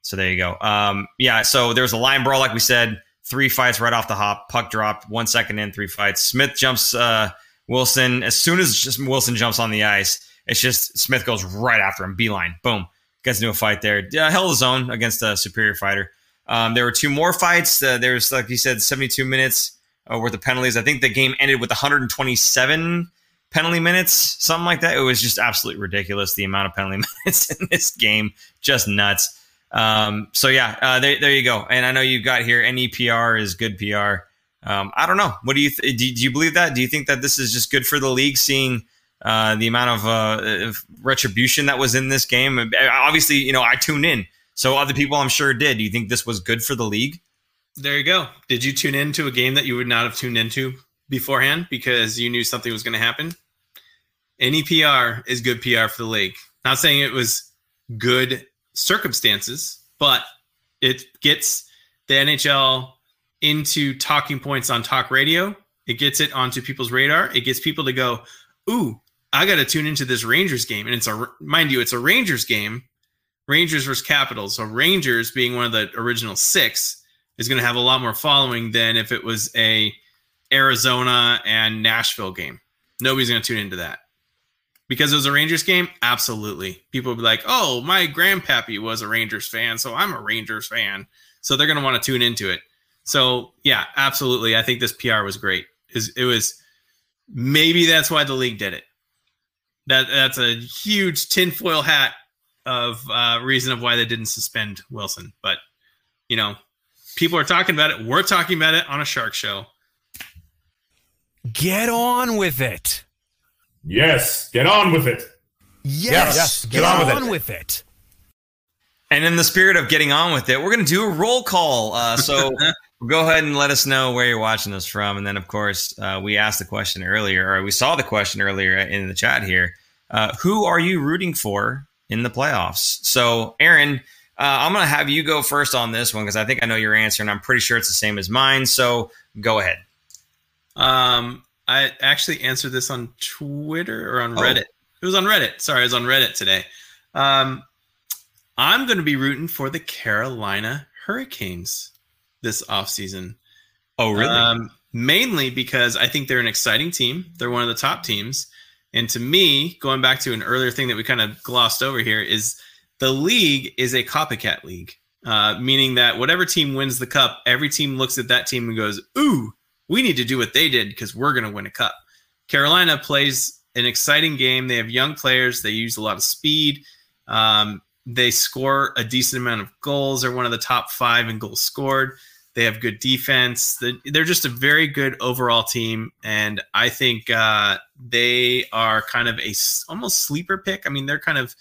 So there you go. Um, yeah. So there was a line brawl, like we said. Three fights right off the hop. Puck dropped. One second in, three fights. Smith jumps uh, Wilson as soon as Wilson jumps on the ice. It's just Smith goes right after him. Beeline. Boom gets into a fight there. Uh, held his own against a superior fighter. Um, there were two more fights. Uh, there was, like you said, 72 minutes uh, worth of penalties. I think the game ended with 127 penalty minutes, something like that. It was just absolutely ridiculous the amount of penalty minutes in this game, just nuts. Um, so yeah, uh, there, there you go. And I know you got here. NEPR is good PR. Um, I don't know. What do you th- do, do? you believe that? Do you think that this is just good for the league, seeing uh, the amount of, uh, retribution that was in this game. Obviously, you know, I tuned in, so other people I'm sure did. Do you think this was good for the league? There you go. Did you tune into a game that you would not have tuned into beforehand because you knew something was going to happen? Any PR is good PR for the league. Not saying it was good circumstances, but it gets the NHL into talking points on talk radio. It gets it onto people's radar. It gets people to go, ooh, I got to tune into this Rangers game, and it's a mind you, it's a Rangers game, Rangers versus Capitals. So Rangers being one of the original six is going to have a lot more following than if it was a Arizona and Nashville game. Nobody's going to tune into that because it was a Rangers game. Absolutely, people will be like, "Oh, my grandpappy was a Rangers fan, so I'm a Rangers fan." So they're going to want to tune into it. So yeah, absolutely, I think this PR was great. It was maybe that's why the league did it that that's a huge tinfoil hat of uh, reason of why they didn't suspend Wilson. But you know, people are talking about it. We're talking about it on a Shark Show. Get on with it. Yes, get on with it. Yes, yes get, get, on, with, on it. with, it. And in the spirit of getting on with it, we're going to do a roll call. Uh, so go ahead and let us know where you're watching us from. And then, of course, uh, we asked the question earlier, or we saw the question earlier in the chat here. Uh, who are you rooting for in the playoffs? So, Aaron, uh, I'm going to have you go first on this one because I think I know your answer, and I'm pretty sure it's the same as mine. So, go ahead. Um, I actually answered this on Twitter or on oh. Reddit. It was on Reddit. Sorry, it was on Reddit today. Um, I'm going to be rooting for the Carolina Hurricanes this offseason. Oh, really? Um, mainly because I think they're an exciting team. They're one of the top teams. And to me, going back to an earlier thing that we kind of glossed over here, is the league is a copycat league, uh, meaning that whatever team wins the cup, every team looks at that team and goes, Ooh, we need to do what they did because we're going to win a cup. Carolina plays an exciting game. They have young players, they use a lot of speed. Um, they score a decent amount of goals. They're one of the top five in goals scored. They have good defense. They're just a very good overall team, and I think uh, they are kind of a almost sleeper pick. I mean, they're kind of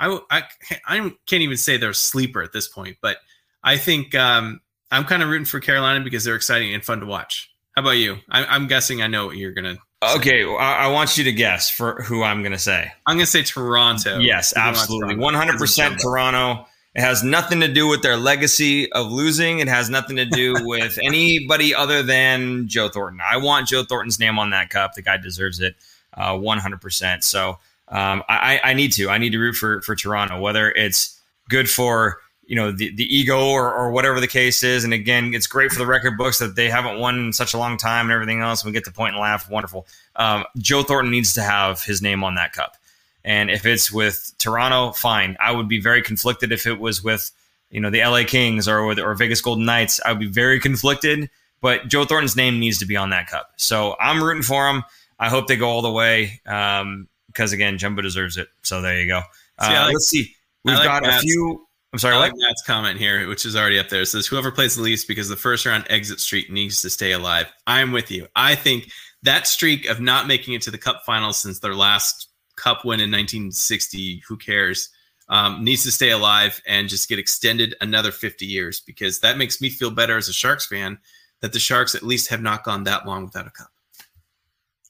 I, I, I can't even say they're a sleeper at this point, but I think um, I'm kind of rooting for Carolina because they're exciting and fun to watch. How about you? I, am guessing I know what you're gonna. Okay, I, I, want you to guess for who I'm gonna say. I'm gonna say Toronto. Yes, absolutely, 100 percent Toronto. It has nothing to do with their legacy of losing. It has nothing to do with anybody other than Joe Thornton. I want Joe Thornton's name on that cup. The guy deserves it, uh, one hundred percent. So um, I, I, need to. I need to root for for Toronto, whether it's good for you know the, the ego or, or whatever the case is. And again, it's great for the record books that they haven't won in such a long time and everything else. We get to point and laugh. Wonderful. Um, Joe Thornton needs to have his name on that cup. And if it's with Toronto, fine. I would be very conflicted if it was with, you know, the LA Kings or or Vegas Golden Knights. I would be very conflicted. But Joe Thornton's name needs to be on that cup. So I'm rooting for him. I hope they go all the way um, because again, Jumbo deserves it. So there you go. Uh, see, like, let's see. We've like got Matt's, a few. I'm sorry. I like? Matt's comment here, which is already up there. It says whoever plays the least because the first round exit streak needs to stay alive. I'm with you. I think that streak of not making it to the Cup Finals since their last Cup win in 1960, who cares? Um, needs to stay alive and just get extended another 50 years because that makes me feel better as a Sharks fan that the Sharks at least have not gone that long without a cup.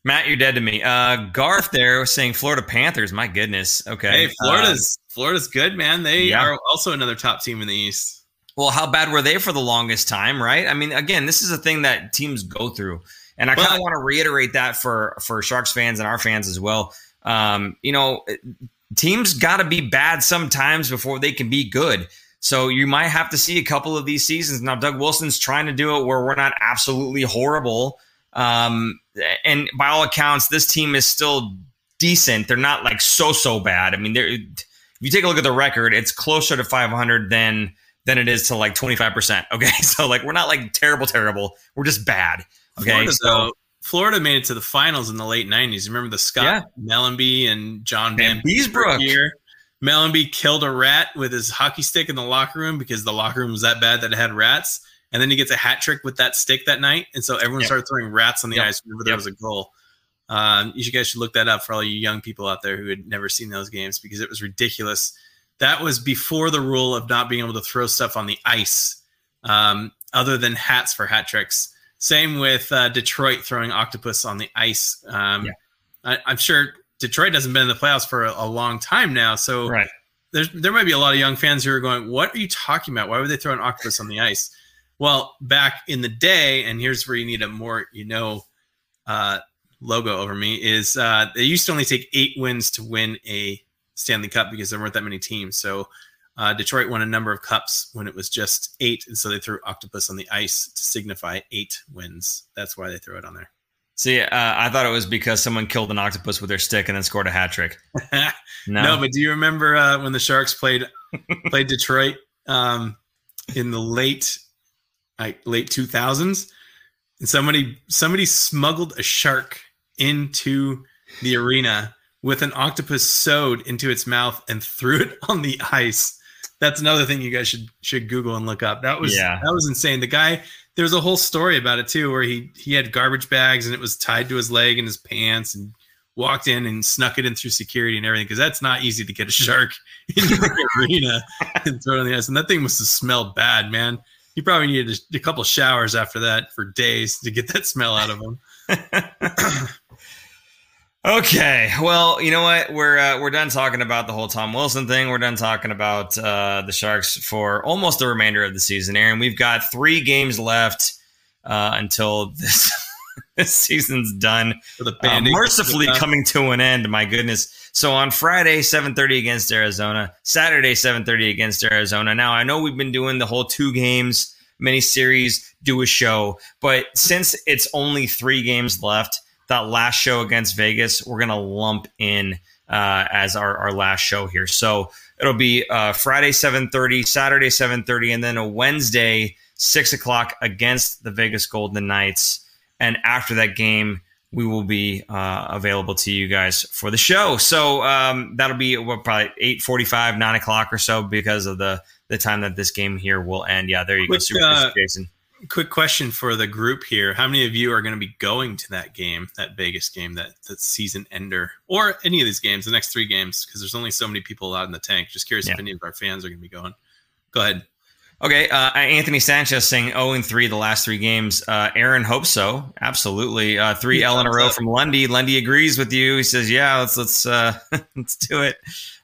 Matt, you're dead to me. Uh, Garth there was saying Florida Panthers. My goodness. Okay. Hey, Florida's uh, Florida's good, man. They yeah. are also another top team in the East. well, how bad were they for the longest time, right? I mean, again, this is a thing that teams go through, and I kind of want to reiterate that for for Sharks fans and our fans as well. Um, you know, teams got to be bad sometimes before they can be good. So you might have to see a couple of these seasons. Now, Doug Wilson's trying to do it where we're not absolutely horrible. Um, and by all accounts, this team is still decent. They're not like so so bad. I mean, they're if you take a look at the record, it's closer to 500 than than it is to like 25%. Okay. So like we're not like terrible, terrible. We're just bad. Okay. Florida, so though, Florida made it to the finals in the late 90s. Remember the Scott Yeah. Mellanby and John Van Vanbiesbrouck. year? Mellanby killed a rat with his hockey stick in the locker room because the locker room was that bad that it had rats. And then he gets a hat trick with that stick that night. And so everyone Yep. started throwing rats on the Yep. ice whenever there Yep. was a goal. Um, you should- guys should look that up for all you young people out there who had never seen those games because it was ridiculous. That was before the rule of not being able to throw stuff on the ice, um, other than hats for hat tricks. Same with uh, Detroit throwing octopus on the ice. Um, Yeah. I, I'm sure Detroit hasn't been in the playoffs for a, a long time now, so right. there's there might be a lot of young fans who are going, "What are you talking about? Why would they throw an octopus on the ice?" Well, back in the day, and here's where you need a more you know uh, logo over me is uh, they used to only take eight wins to win a Stanley Cup because there weren't that many teams. So uh, Detroit won a number of cups when it was just eight, and so they threw octopus on the ice to signify eight wins. That's why they throw it on there. See, uh, I thought it was because someone killed an octopus with their stick and then scored a hat trick. No, No, but do you remember uh, when the Sharks played played Detroit um, in the late like late two thousands, and somebody somebody smuggled a shark into the arena with an octopus sewed into its mouth and threw it on the ice. That's another thing you guys should should Google and look up. That was Yeah. that was insane. The guy there was a whole story about it too, where he he had garbage bags and it was tied to his leg and his pants and walked in and snuck it in through security and everything because that's not easy to get a shark into the arena and throw it on the ice. And that thing must have smelled bad, man. He probably needed a, a couple showers after that for days to get that smell out of him. Okay, well, you know what? We're uh, we're done talking about the whole Tom Wilson thing. We're done talking about uh, the Sharks for almost the remainder of the season. Aaron, we've got three games left uh, until this this season's done. The Uh, mercifully coming to an end. My goodness. So on Friday, seven thirty against Arizona. Saturday, seven thirty against Arizona. Now I know we've been doing the whole two games mini series, do a show, but since it's only three games left, that last show against Vegas, we're gonna lump in uh, as our, our last show here. So it'll be uh, Friday seven thirty, Saturday seven thirty, and then a Wednesday six o'clock against the Vegas Golden Knights. And after that game, we will be uh, available to you guys for the show. So um, that'll be what, probably eight forty-five, nine o'clock or so because of the the time that this game here will end. Yeah, there you go, Super uh, Jason. Quick question for the group here: How many of you are going to be going to that game, that Vegas game, that that season ender, or any of these games, the next three games? Because there's only so many people allowed in the tank. Just curious if any of our fans are going to be going. Go ahead. Okay, uh, Anthony Sanchez saying 0 and 3 the last three games. Uh, Aaron hopes so. Absolutely. Uh, three L in a row from Lundy. Lundy agrees with you. He says, "Yeah, let's let's uh, let's do it."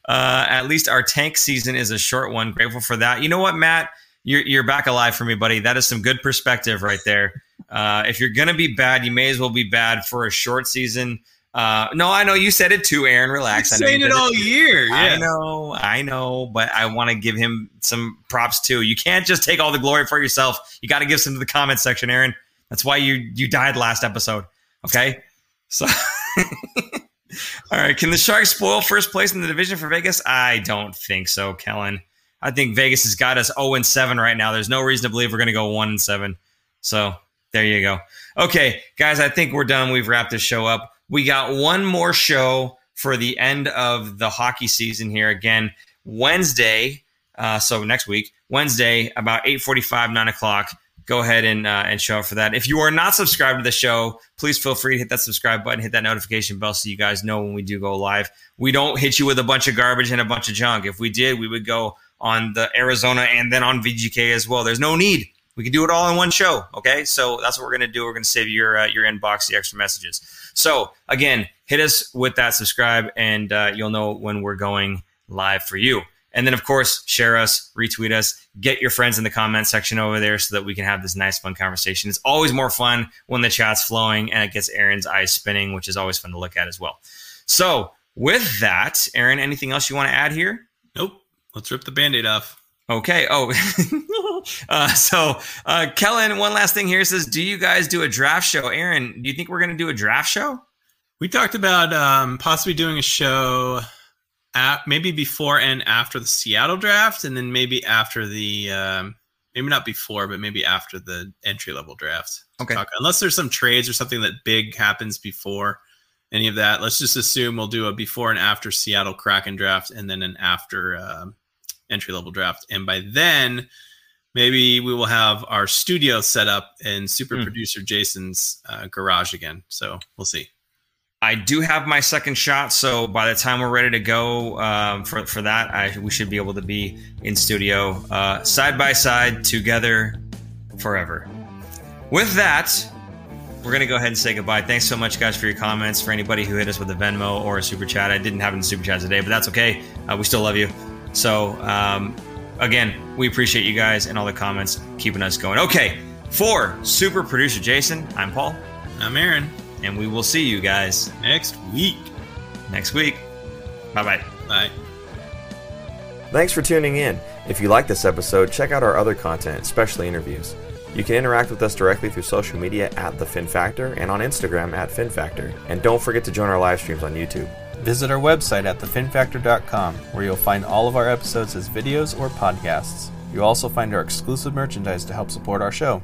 Uh, at least our tank season is a short one. Grateful for that. You know what, Matt? You're you're back alive for me, buddy. That is some good perspective right there. Uh, if you're gonna be bad, you may as well be bad for a short season. Uh, no, I know you said it too, Aaron. Relax. I know you saying it all year. I know, I know, but I want to give him some props too. You can't just take all the glory for yourself. You got to give some to the comment section, Aaron. That's why you you died last episode. Okay, so all right. Can the Sharks spoil first place in the division for Vegas? I don't think so, Kellen. I think Vegas has got us zero and seven right now. There's no reason to believe we're going to go one and seven. So there you go. Okay, guys, I think we're done. We've wrapped this show up. We got one more show for the end of the hockey season here. Again, Wednesday. Uh, so next week, Wednesday, about eight forty-five, nine o'clock. Go ahead and uh, and show up for that. If you are not subscribed to the show, please feel free to hit that subscribe button, hit that notification bell, so you guys know when we do go live. We don't hit you with a bunch of garbage and a bunch of junk. If we did, we would go on the Arizona and then on VGK as well. There's no need. We can do it all in one show. Okay, so that's what we're gonna do. We're gonna save your uh, your inbox the extra messages. So again, hit us with that subscribe, and uh, you'll know when we're going live for you. And then, of course, share us, retweet us, get your friends in the comment section over there so that we can have this nice, fun conversation. It's always more fun when the chat's flowing and it gets Aaron's eyes spinning, which is always fun to look at as well. So, with that, Aaron, anything else you want to add here? Nope. Let's rip the band aid off. Okay. Oh, uh, so uh, Kellen, one last thing here says, do you guys do a draft show? Aaron, do you think we're going to do a draft show? We talked about um, possibly doing a show at, maybe before and after the Seattle draft, and then maybe after the um, maybe not before, but maybe after the entry level draft. Okay. Talk, unless there's some trades or something that big happens before any of that, let's just assume we'll do a before and after Seattle Kraken draft, and then an after uh, entry level draft. And by then, maybe we will have our studio set up in super Hmm. producer Jason's uh, garage again. So we'll see. I do have my second shot, so by the time we're ready to go um, for for that, I, we should be able to be in studio uh, side by side together forever. With that, we're gonna go ahead and say goodbye. Thanks so much, guys, for your comments. For anybody who hit us with a Venmo or a super chat, I didn't have any super chat today, but that's okay. Uh, we still love you. So um, again, we appreciate you guys and all the comments keeping us going. Okay, for super producer Jason, I'm Paul, I'm Aaron. and we will see you guys Next week. next week. Bye bye. Bye. Thanks for tuning in. If you like this episode, check out our other content, especially interviews. You can interact with us directly through social media at The Fin Factor and on Instagram at Fin Factor. And don't forget to join our live streams on YouTube. Visit our website at thefinfactor.com, where you'll find all of our episodes as videos or podcasts. You'll also find our exclusive merchandise to help support our show.